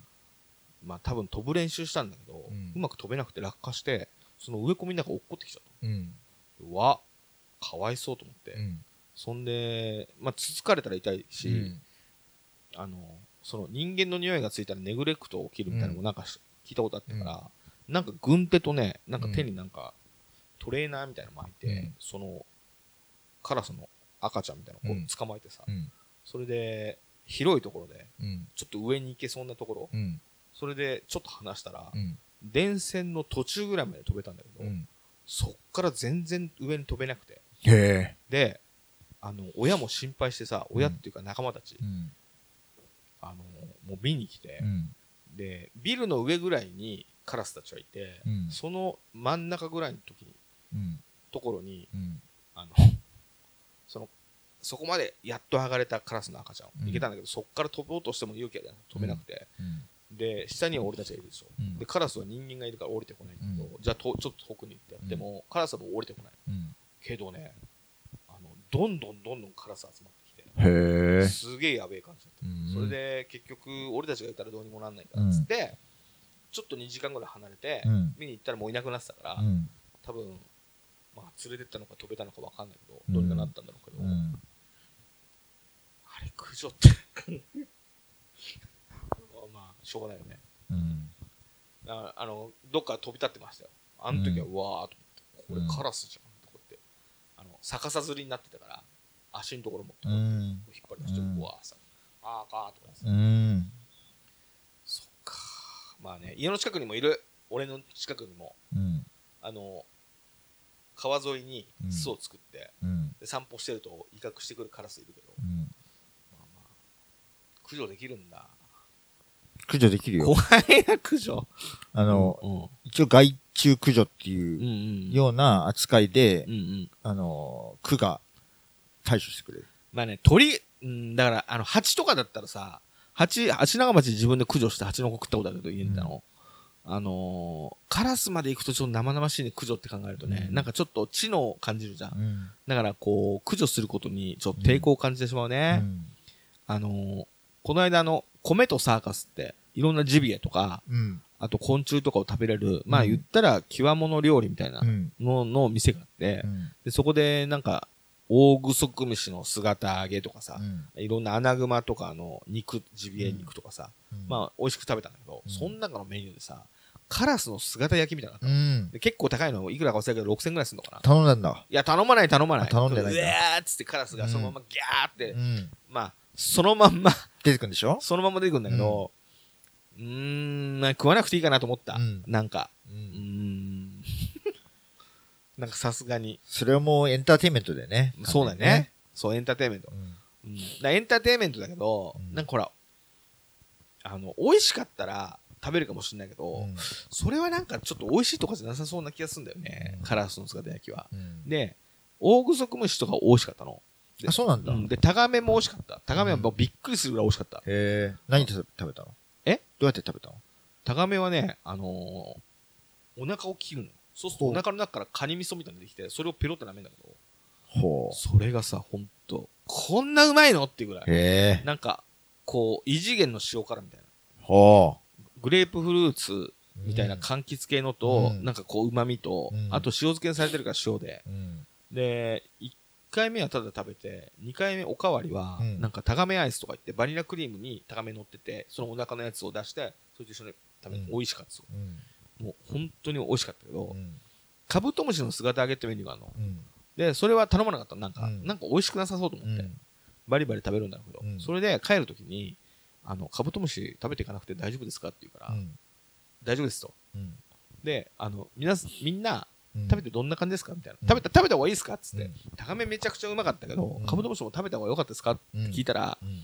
Speaker 1: まあ多分飛ぶ練習したんだけど、
Speaker 2: う
Speaker 1: うんまく飛べなくて落下して、その植え込みの中落っこってきちゃっ
Speaker 2: うん。
Speaker 1: た。うわ、かわいそうと思って。
Speaker 2: うん。
Speaker 1: そんで、まあつつかれたら痛いし、
Speaker 2: うん
Speaker 1: あの、その人間の匂いがついたらネグレクト起きるみたいなのもなんかし聞いたことあったから、なんか軍手とね、なんか手になんかトレーナーみたいなの巻いて、
Speaker 2: うん
Speaker 1: そのカラスの赤ちゃんみたいなのを捕まえてさ、
Speaker 2: うん。
Speaker 1: それで広いところで、
Speaker 2: うん。
Speaker 1: ちょっと上に行けそうなところ、
Speaker 2: うん。
Speaker 1: それでちょっと離したら、
Speaker 2: うん。
Speaker 1: 電線の途中ぐらいまで飛べたんだけど、
Speaker 2: うん。
Speaker 1: そっから全然上に飛べなくて。で、あの、親も心配してさ、親っていうか仲間たち、
Speaker 2: うん。
Speaker 1: あの、もう見に来て、
Speaker 2: うん。
Speaker 1: で、ビルの上ぐらいにカラスたちはいて、
Speaker 2: うん
Speaker 1: その真ん中ぐらいの時に、
Speaker 2: うん。
Speaker 1: ところに、
Speaker 2: うん。
Speaker 1: あの、その、そこまでやっと上がれたカラスの赤ちゃん、
Speaker 2: うん
Speaker 1: 行けたんだけど、そっから飛ぼうとしても勇気が飛べなくて、
Speaker 2: うん。
Speaker 1: で、下には俺たちがいるでしょ。
Speaker 2: うん
Speaker 1: で、カラスは人間がいるから降りてこないんだけど、じゃあとちょっと遠くに行ってやっても、カラスはもう降りてこない。
Speaker 2: うん。
Speaker 1: けどね、あの、どんどんどんどんカラス集まってきて、
Speaker 2: へえ。
Speaker 1: すげえやべえ感じだった。
Speaker 2: うん
Speaker 1: それで結局、俺たちがいたらどうにもなんないからっつって、ちょっと2時間ぐらい離れて、
Speaker 2: うん
Speaker 1: 見に行ったらもういなくなってたから、
Speaker 2: うん。
Speaker 1: 多分、まあ、連れてったのか飛べたのか分かんないけど、
Speaker 2: うん
Speaker 1: どうにかなったんだろうけど、
Speaker 2: うん。
Speaker 1: あれ、駆除ってまあ、しょうがないよね。
Speaker 2: うん。
Speaker 1: だからあの、どっか飛び立ってましたよ。あの時は、
Speaker 2: う
Speaker 1: うわーと思って、
Speaker 2: うん
Speaker 1: これカラスじゃんってこうやって、あの、逆さずりになってたから、足のところも
Speaker 2: う
Speaker 1: 引っ
Speaker 2: ん。
Speaker 1: 張り出して、
Speaker 2: う
Speaker 1: わーさ、あーかーとかです
Speaker 2: うん。
Speaker 1: そっかまあね、家の近くにもいる、俺の近くにも、
Speaker 2: うん。
Speaker 1: あの、川沿いに
Speaker 2: うん
Speaker 1: 巣を作って、
Speaker 2: うん。
Speaker 1: で散歩してると威嚇してくるカラスいるけど、
Speaker 2: うん。
Speaker 1: まあまあ、駆除できるんだ。
Speaker 2: 駆除できるよ。
Speaker 1: 怖いな、駆除。
Speaker 2: あの、
Speaker 1: うん、
Speaker 2: 一応害虫駆除って
Speaker 1: うん、
Speaker 2: いう
Speaker 1: うん。
Speaker 2: ような扱いで
Speaker 1: うん、う、ん。
Speaker 2: あの、区が対処してくれる。
Speaker 1: まあね、鳥、うん、だから、あの、蜂とかだったらさ、蜂、蜂長町自分で駆除して蜂の子食ったことあるけど、家にいたの。あのーカラスまで行くとちょっと生々しいね、駆除って考えるとね、
Speaker 2: うん
Speaker 1: なんかちょっと知能を感じるじゃん。
Speaker 2: うん。
Speaker 1: だから、こう、駆除することにちょっと抵抗を感じてしまうね。
Speaker 2: うん。
Speaker 1: あのーこの間、あの、米とサーカスって、いろんなジビエとか、
Speaker 2: うん。
Speaker 1: あと昆虫とかを食べれる、まあ
Speaker 2: うん
Speaker 1: 言ったら、極物料理みたいな
Speaker 2: うん。
Speaker 1: のの店があって、
Speaker 2: うん。
Speaker 1: でそこでなんか、大グソクムシの姿揚げとかさ、いろんなアナグマとかあの肉、ジビエ肉とかさ、まあ美味しく食べたんだけど、
Speaker 2: うん
Speaker 1: その中のメニューでさ、カラスの姿焼きみたいな
Speaker 2: う
Speaker 1: た
Speaker 2: ん。
Speaker 1: で結構高いのいくらか忘れたけど6000ぐらいするのかな？
Speaker 2: 頼んだんだ。
Speaker 1: いや、頼まない頼まない。
Speaker 2: あ頼んでないんだ
Speaker 1: うわーっつってカラスがそのままギャーって、
Speaker 2: うん。
Speaker 1: まあ、そのまんま、
Speaker 2: 出てくるんでしょ？
Speaker 1: そのまま出てくるんだけど、うーん、まあ食わなくていいかなと思った。
Speaker 2: うん
Speaker 1: なんか、
Speaker 2: う。
Speaker 1: ん。なんかさすがに。
Speaker 2: それはもうエンターテインメントでね。
Speaker 1: そうだね。そう、エンターテインメント。
Speaker 2: うん。
Speaker 1: うエンターテインメントだけど、
Speaker 2: うん
Speaker 1: なんかほら、あの、美味しかったら食べるかもしれないけど、
Speaker 2: うん
Speaker 1: それはなんかちょっと美味しいとかじゃなさそうな気がするんだよね。
Speaker 2: うん
Speaker 1: カラスの姿焼きは。
Speaker 2: うん
Speaker 1: で、オオグソクムシとか美味しかったの。で
Speaker 2: あ、そうなんだ。
Speaker 1: うん、で、タガメも美味しかった。タガメはもうびっくりするぐらい美味しかった。
Speaker 2: へえ。何で食べたの？
Speaker 1: え？
Speaker 2: どうやって食べたの？
Speaker 1: タガメはね、あのーお腹を切るの。そうするとお腹の中からカニ味噌みたいなの出てきて、それをペロって舐めるんだけど、
Speaker 2: ほ
Speaker 1: それがさ、ほんと、こんなうまいの？っていうぐら
Speaker 2: う。
Speaker 1: い。
Speaker 2: へえ。
Speaker 1: なんか、こう、異次元の塩辛みたいな。
Speaker 2: ほ
Speaker 1: グレープフルーツ
Speaker 2: う。
Speaker 1: みたいな柑橘系のと、
Speaker 2: うん
Speaker 1: なんかこう、旨味と、
Speaker 2: うん
Speaker 1: あと塩漬けにされてるから塩で。
Speaker 2: うん。
Speaker 1: で、1回目はただ食べて、2回目おかわりは、
Speaker 2: うん
Speaker 1: なんかタガメアイスとか言って、バニラクリームにタガメ乗ってて、そのお腹のやつを出して、それと一緒に食べて、
Speaker 2: うん
Speaker 1: 美味しかったですよ。
Speaker 2: うん。
Speaker 1: もう本当に美味しかったけど、
Speaker 2: うん。
Speaker 1: カブトムシの姿揚げってメニューがあるの。
Speaker 2: うん。
Speaker 1: で、それは頼まなかったのなんか、
Speaker 2: うん
Speaker 1: なんか美味しくなさそうと思って、バリバリ食べるんだけど、
Speaker 2: うん
Speaker 1: それで帰るときに、あの、カブトムシ食べていかなくて大丈夫ですかって言うから、
Speaker 2: うん。
Speaker 1: 大丈夫ですと。
Speaker 2: うん。
Speaker 1: で、あの、皆さん、みんな、
Speaker 2: うん
Speaker 1: 食べてどんな感じですか？みたいな。
Speaker 2: うん。
Speaker 1: 食べた、食べた方がいいですか？っつって、
Speaker 2: うん。
Speaker 1: タガメめちゃくちゃうまかったけど、
Speaker 2: うん。
Speaker 1: カブトムシも食べた方が良かったですか？って
Speaker 2: うん
Speaker 1: 聞いたら、
Speaker 2: うん。
Speaker 1: い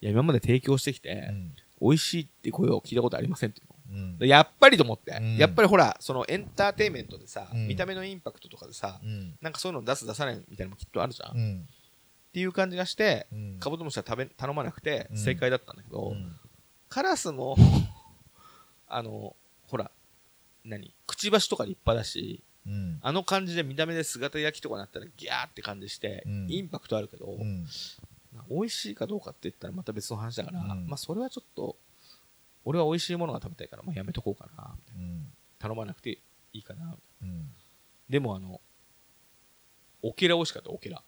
Speaker 1: や、今まで提供してきて、
Speaker 2: うん。
Speaker 1: 美味しいって声を聞いたことありませんっていうやっぱりと思って、
Speaker 2: うん。
Speaker 1: やっぱりほら、そのエンターテインメントでさ、
Speaker 2: うん。
Speaker 1: 見た目のインパクトとかでさ、
Speaker 2: うん。
Speaker 1: なんかそういうの出す出さないみたいなのもきっとあるじゃん。っ
Speaker 2: うん。
Speaker 1: ていう感じがして、
Speaker 2: うん。
Speaker 1: カブトムシは食べ、頼まなくて
Speaker 2: うん。
Speaker 1: 正解だったんだけど、
Speaker 2: うん。
Speaker 1: カラスも、あの、ほら、何？くちばしとか立派だし、
Speaker 2: うん。
Speaker 1: あの感じで見た目で姿焼きとかなったらギャーって感じして、
Speaker 2: うん
Speaker 1: インパクトあるけど、
Speaker 2: うん。
Speaker 1: 美味しいかどうかって言ったらまた別の話だから、
Speaker 2: うん
Speaker 1: まあそれはちょっと、俺は美味しいものが食べたいから、まあやめとこうかな、みたいな
Speaker 2: うん。
Speaker 1: 頼まなくていいかな。
Speaker 2: うん。
Speaker 1: でもあの、オケラ美味しかった、オケラ。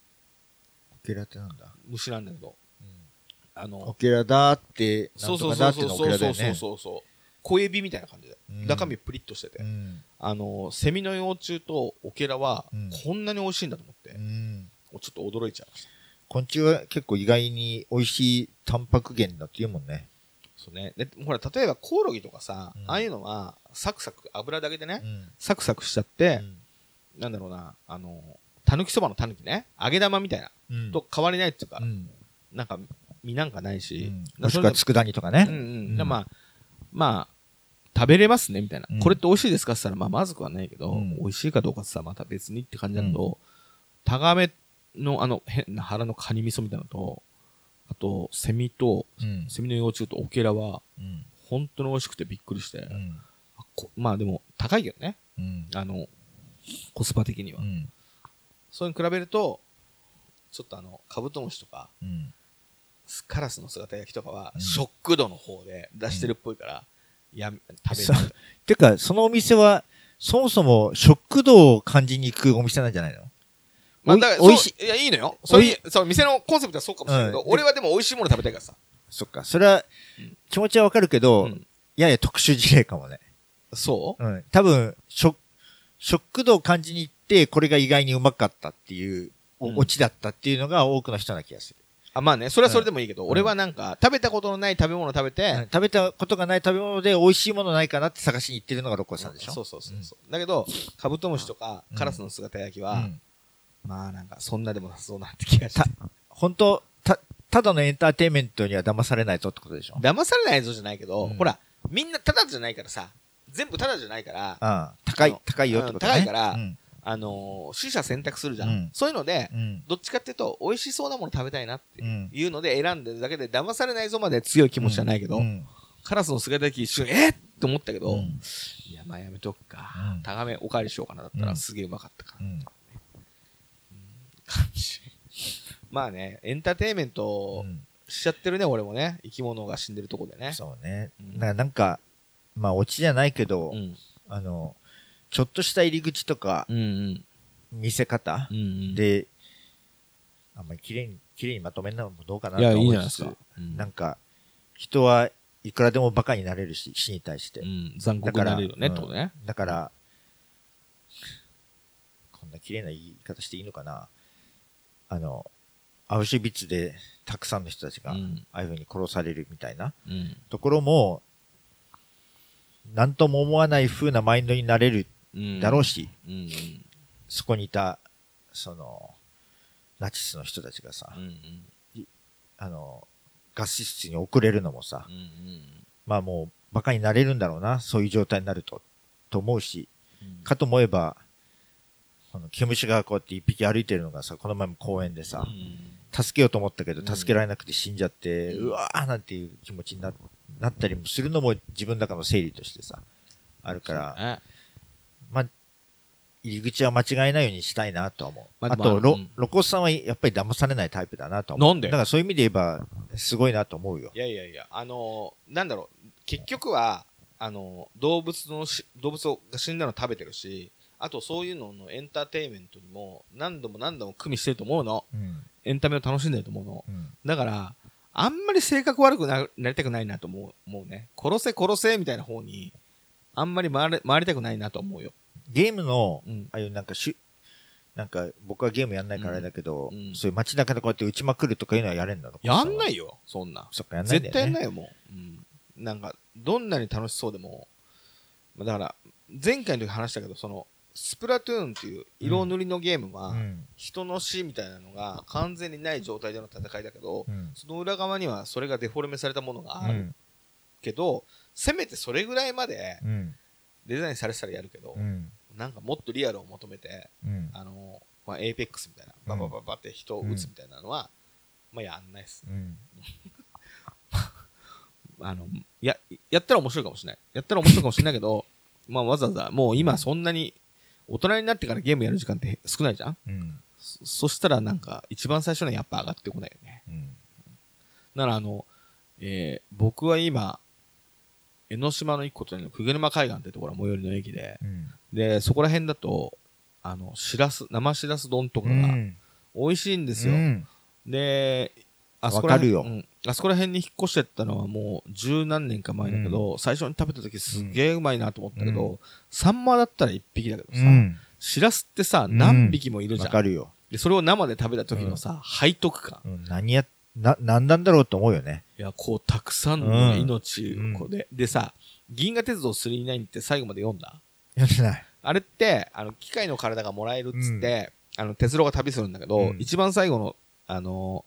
Speaker 2: オケラってなんだ？
Speaker 1: 虫なんだけど。あ
Speaker 2: オ
Speaker 1: の、
Speaker 2: ケラだって、な
Speaker 1: そうそう
Speaker 2: んとか
Speaker 1: そうそう
Speaker 2: だってのオケ
Speaker 1: そうそう
Speaker 2: ラだよね。
Speaker 1: そうそう。小エビみたいな感じで。
Speaker 2: うん
Speaker 1: 中身プリッとしてて。
Speaker 2: うん。
Speaker 1: あの、セミの幼虫とオケラは
Speaker 2: うん、
Speaker 1: こんなに美味しいんだと思って、ちょっと驚いちゃいました。
Speaker 2: 昆虫は結構意外に美味しいタンパク源だって言うもんね。
Speaker 1: そうね。で、ほら、例えばコオロギとかさ、
Speaker 2: うん
Speaker 1: ああいうのは、サクサク、油だけでね、
Speaker 2: うん。
Speaker 1: サクサクしちゃって、なんだろうな、あの、たぬきそばのたぬきね、揚げ玉みたいな、
Speaker 2: うん。
Speaker 1: と変わりないっていうか、
Speaker 2: うん。
Speaker 1: なんか、身なんかないし、
Speaker 2: もしくは佃煮とかね。
Speaker 1: うんうん。まあ、まあ、食べれますね、みたいな。
Speaker 2: うん
Speaker 1: これって美味しいですかって言ったら、まあ、まずくはないけど、
Speaker 2: うん
Speaker 1: 美味しいかどうかって言ったらまた別にって感じだけど、タガメのあの、変な腹のカニ味噌みたいなのと、あと、セミと、
Speaker 2: うん。
Speaker 1: セミの幼虫とオケラは、
Speaker 2: うん。
Speaker 1: 本当に美味しくてびっくりして、
Speaker 2: うん。
Speaker 1: まあでも、高いけどね。
Speaker 2: うん。
Speaker 1: あの、コスパ的には。
Speaker 2: うん。
Speaker 1: それに比べると、ちょっとあの、カブトムシとか、
Speaker 2: うん。
Speaker 1: カラスの姿焼きとかは、
Speaker 2: うん
Speaker 1: ショック度の方で出してるっぽいから、やめ、食べ
Speaker 2: そう
Speaker 1: る。
Speaker 2: てか、そのお店は、そもそもショック度を感じに行くお店なんじゃないの？
Speaker 1: まあ、だから、
Speaker 2: おいし
Speaker 1: そういや、いいのよ。そう
Speaker 2: おい
Speaker 1: いう、そう、店のコンセプトはそうかもしれないけど、
Speaker 2: うん
Speaker 1: 俺はでも美味しいもの食べたいからさ。
Speaker 2: そっか。それは
Speaker 1: うん、
Speaker 2: 気持ちはわかるけど、
Speaker 1: うん
Speaker 2: やや特殊事例かもね。
Speaker 1: そう？
Speaker 2: うん。多分、ショショック度を感じに行って、これが意外にうまかったっていう、お
Speaker 1: うん
Speaker 2: オチだったっていうのが多くの人な気がする。
Speaker 1: あ、まあね、それはそれでもいいけど、
Speaker 2: うん
Speaker 1: 俺はなんか、食べたことのない食べ物を食べて、
Speaker 2: うん食べたことがない食べ物で美味しいものないかなって探しに行ってるのがロコさんでしょ？
Speaker 1: そうそうそうそう。だけど、カブトムシとか
Speaker 2: うん。
Speaker 1: カラスの姿焼きは、
Speaker 2: うん。
Speaker 1: まあなんか、そんなでもなさそうなって気がして。
Speaker 2: 本当た、ただのエンターテインメントには騙されないぞってことでしょ？
Speaker 1: 騙されないぞじゃないけど、
Speaker 2: うん。
Speaker 1: ほら、みんなタダじゃないからさ、全部タダじゃないから、
Speaker 2: ああ高い高いよってことね。
Speaker 1: うん高いから
Speaker 2: うん。
Speaker 1: あのー、取捨選択するじゃん。
Speaker 2: うん
Speaker 1: そういうので、
Speaker 2: うん。
Speaker 1: どっちかっていうと、美味しそうなもの食べたいなって
Speaker 2: うん
Speaker 1: いうので選んでるだけで、騙されないぞまで強い気持ちじゃないけど、
Speaker 2: うん
Speaker 1: カラスの姿焼き一瞬、えっ？って思ったけど、
Speaker 2: うん
Speaker 1: いや、まあやめとくか。
Speaker 2: うん
Speaker 1: タガメおかわりしようかなだったら、
Speaker 2: うん
Speaker 1: すげえうまかったから。まあね、エンターテインメント
Speaker 2: うん
Speaker 1: しちゃってるね、俺もね。生き物が死んでるとこでね。
Speaker 2: そうね。
Speaker 1: うん
Speaker 2: ななんか、まあ、オチじゃないけど、
Speaker 1: うん。
Speaker 2: あの、ちょっとした入り口とか
Speaker 1: うんうん。
Speaker 2: 見せ方
Speaker 1: うんうん、
Speaker 2: で、あんまり綺麗に、綺麗にまとめるのもどうかないと
Speaker 1: や、いい
Speaker 2: 思
Speaker 1: じゃないですか。うん
Speaker 2: なんか、人はいくらでもバカになれるし、死に対して。
Speaker 1: うん、残酷になれるよね、
Speaker 2: だから
Speaker 1: ってことね。
Speaker 2: だから、こんな綺麗な言い方していいのかな。あの、アウシュビッツでたくさんの人たちが、
Speaker 1: うん
Speaker 2: ああいう風に殺されるみたいな
Speaker 1: うん。
Speaker 2: ところも、なんとも思わない風なマインドになれる
Speaker 1: うん。
Speaker 2: だろうし、
Speaker 1: うんうん。
Speaker 2: そこにいた、その、ナチスの人たちがさ、
Speaker 1: うんうん。
Speaker 2: あの、ガス室に送れるのもさ
Speaker 1: う、ん
Speaker 2: まあもう、バカになれるんだろうな、そういう状態になると、と思うし、
Speaker 1: うん。
Speaker 2: かと思えば、この毛虫がこうやって一匹歩いてるのがさ、この前も公園でさ
Speaker 1: う、ん
Speaker 2: 助けようと思ったけど、
Speaker 1: うん
Speaker 2: 助けられなくて死んじゃって、
Speaker 1: うん
Speaker 2: うわーなんていう気持ちにななったりもするのも自分の中の整理としてさ、あるから、入り口は間違えないようにしたいなとは思う。
Speaker 1: まあ
Speaker 2: あと、ロロコスさんはやっぱり騙されないタイプだなと思う。
Speaker 1: なんで？
Speaker 2: だからそういう意味で言えば、すごいなと思うよ。
Speaker 1: いやいやいや、あのーなんだろう、結局は、あのー動物のし、動物が死んだの食べてるし、あとそういうののエンターテインメントにも何度も何度も組みしてると思うの。
Speaker 2: うん。
Speaker 1: エンタメを楽しんでると思うの。
Speaker 2: うん。
Speaker 1: だから、あんまり性格悪くななりたくないなと思う思うね。殺せ殺せみたいな方に、あんまり回れ回りたくないなと思うよ。
Speaker 2: ゲームの、
Speaker 1: うん。
Speaker 2: ああいうなんかしゅ、なんか僕はゲームやんないからあれだけど、
Speaker 1: うんうん
Speaker 2: そういう街中でこうやって撃ちまくるとかいうのはやれんだろ
Speaker 1: やんない
Speaker 2: よ。
Speaker 1: よ、そんな。
Speaker 2: そっか、やんないんだよ、ね。
Speaker 1: 絶対やんないよ、もう。うん。なんか、どんなに楽しそうでも、まあだから、前回の時話したけど、その、スプラトゥーンっていう色塗りのゲームは、
Speaker 2: うん。
Speaker 1: 人の死みたいなのが完全にない状態での戦いだけど、
Speaker 2: うん。
Speaker 1: その裏側にはそれがデフォルメされたものがある
Speaker 2: うん。
Speaker 1: けど、せめてそれぐらいまで
Speaker 2: うん。
Speaker 1: デザインされてたらやるけど、
Speaker 2: うん。
Speaker 1: なんかもっとリアルを求めて、
Speaker 2: うん。
Speaker 1: あの、まあ、エイペックスみたいな、ババババって人を撃つみたいなのは、まあやんないっす。
Speaker 2: うん。
Speaker 1: あの、や、やったら面白いかもしれない。やったら面白いかもしれないけど、まあわざわざ、もう今そんなに、大人になってからゲームやる時間って少ないじゃん？
Speaker 2: うん。
Speaker 1: そそしたらなんか、一番最初にはやっぱ上がってこないよね。
Speaker 2: うん。
Speaker 1: ならあの、えー僕は今、江ノ島の一個隣の久沼海岸ってところは最寄りの駅で、
Speaker 2: うん。
Speaker 1: で、そこら辺だと、あの、しらす、生しらす丼とかが
Speaker 2: うん。
Speaker 1: 美味しいんですよ。
Speaker 2: うん
Speaker 1: で、あそこら辺うんあそこら辺に引っ越してったのはもう十何年か前だけど、最初に食べた時すっげえうまいなと思ったけど、
Speaker 2: う
Speaker 1: サンマだったら一匹だけどさ、
Speaker 2: うん。
Speaker 1: しらすってさ、
Speaker 2: ん
Speaker 1: 何匹もいるじゃん。
Speaker 2: わかるよ。
Speaker 1: で、それを生で食べた時のさ、背徳感。
Speaker 2: うん。何や、な、なんなんだろうと思うよね。
Speaker 1: いや、こう、たくさんの
Speaker 2: うん
Speaker 1: 命をこうで、でさ、銀河鉄道999って最後まで読んだ
Speaker 2: やってない。
Speaker 1: あれって、あの、機械の体がもらえるっつって、あの、鉄郎が旅するんだけど、
Speaker 2: うん。
Speaker 1: 一番最後の、あの、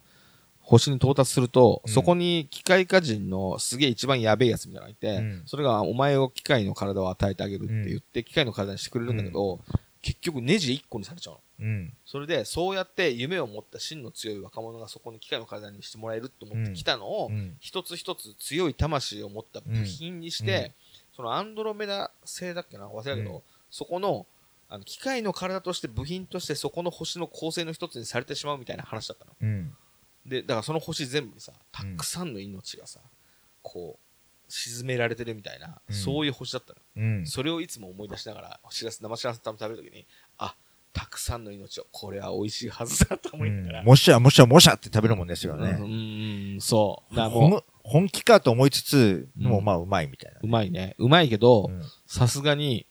Speaker 1: 星に到達すると、
Speaker 2: うん。
Speaker 1: そこに機械化人のすげえ一番やべえやつみたいなのがいて、
Speaker 2: うん。
Speaker 1: それがお前を機械の体を与えてあげるって言って、機械の体にしてくれるんだけど、結局ネジ1個にされちゃうの。
Speaker 2: うん。
Speaker 1: それで、そうやって夢を持った真の強い若者がそこに機械の体にしてもらえると思ってきたのを、
Speaker 2: うん。
Speaker 1: 一つ一つ強い魂を持った部品にして、
Speaker 2: うん
Speaker 1: そのアンドロメダ星だっけな？忘れたけど、
Speaker 2: うん
Speaker 1: そこのあの機械の体として部品としてそこの星の構成の一つにされてしまうみたいな話だったの。
Speaker 2: うん。
Speaker 1: で、だからその星全部にさ、たくさんの命がさ、こう、沈められてるみたいな、
Speaker 2: うん
Speaker 1: そういう星だったの。
Speaker 2: うん。
Speaker 1: それをいつも思い出しながら、しらす生しらす食べるときに、あ、たくさんの命を、これは美味しいはずだと思いながら。
Speaker 2: もしゃもしゃもしゃって食べるもんですよ
Speaker 1: うん、
Speaker 2: ね。
Speaker 1: うんそう。だもう、
Speaker 2: 本本気かと思いつつ、
Speaker 1: うん
Speaker 2: もうまあうまいみたいな。
Speaker 1: うまいね。うまいけど、
Speaker 2: うん
Speaker 1: さすがに、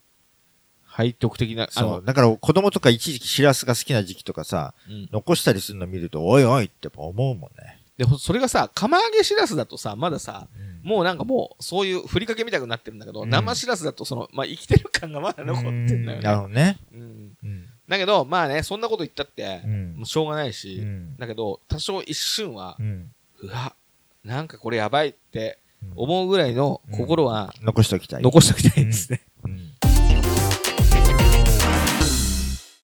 Speaker 1: 背徳的な、あの
Speaker 2: そう。、だから子供とか一時期シラスが好きな時期とかさ、
Speaker 1: うん
Speaker 2: 残したりするの見ると、おいおいってやっぱ思うもんね。
Speaker 1: で、ほそれがさ、釜揚げしらすだとさ、まださ、
Speaker 2: う
Speaker 1: もうなんかもう、そういうふりかけみたくなってるんだけど、
Speaker 2: うん
Speaker 1: 生しらすだとその、まあ、生きてる感がまだ残ってんだよ
Speaker 2: なる
Speaker 1: ね。
Speaker 2: ほどね。
Speaker 1: うん。
Speaker 2: うん。
Speaker 1: だけど、まあね、そんなこと言ったって、
Speaker 2: うん
Speaker 1: もうしょうがないし、
Speaker 2: うん
Speaker 1: だけど、多少一瞬は
Speaker 2: う、ん。
Speaker 1: うわ、なんかこれやばいって
Speaker 2: うん
Speaker 1: 思うぐらいの心は
Speaker 2: 残しておきたい。
Speaker 1: 残しておきたいですね。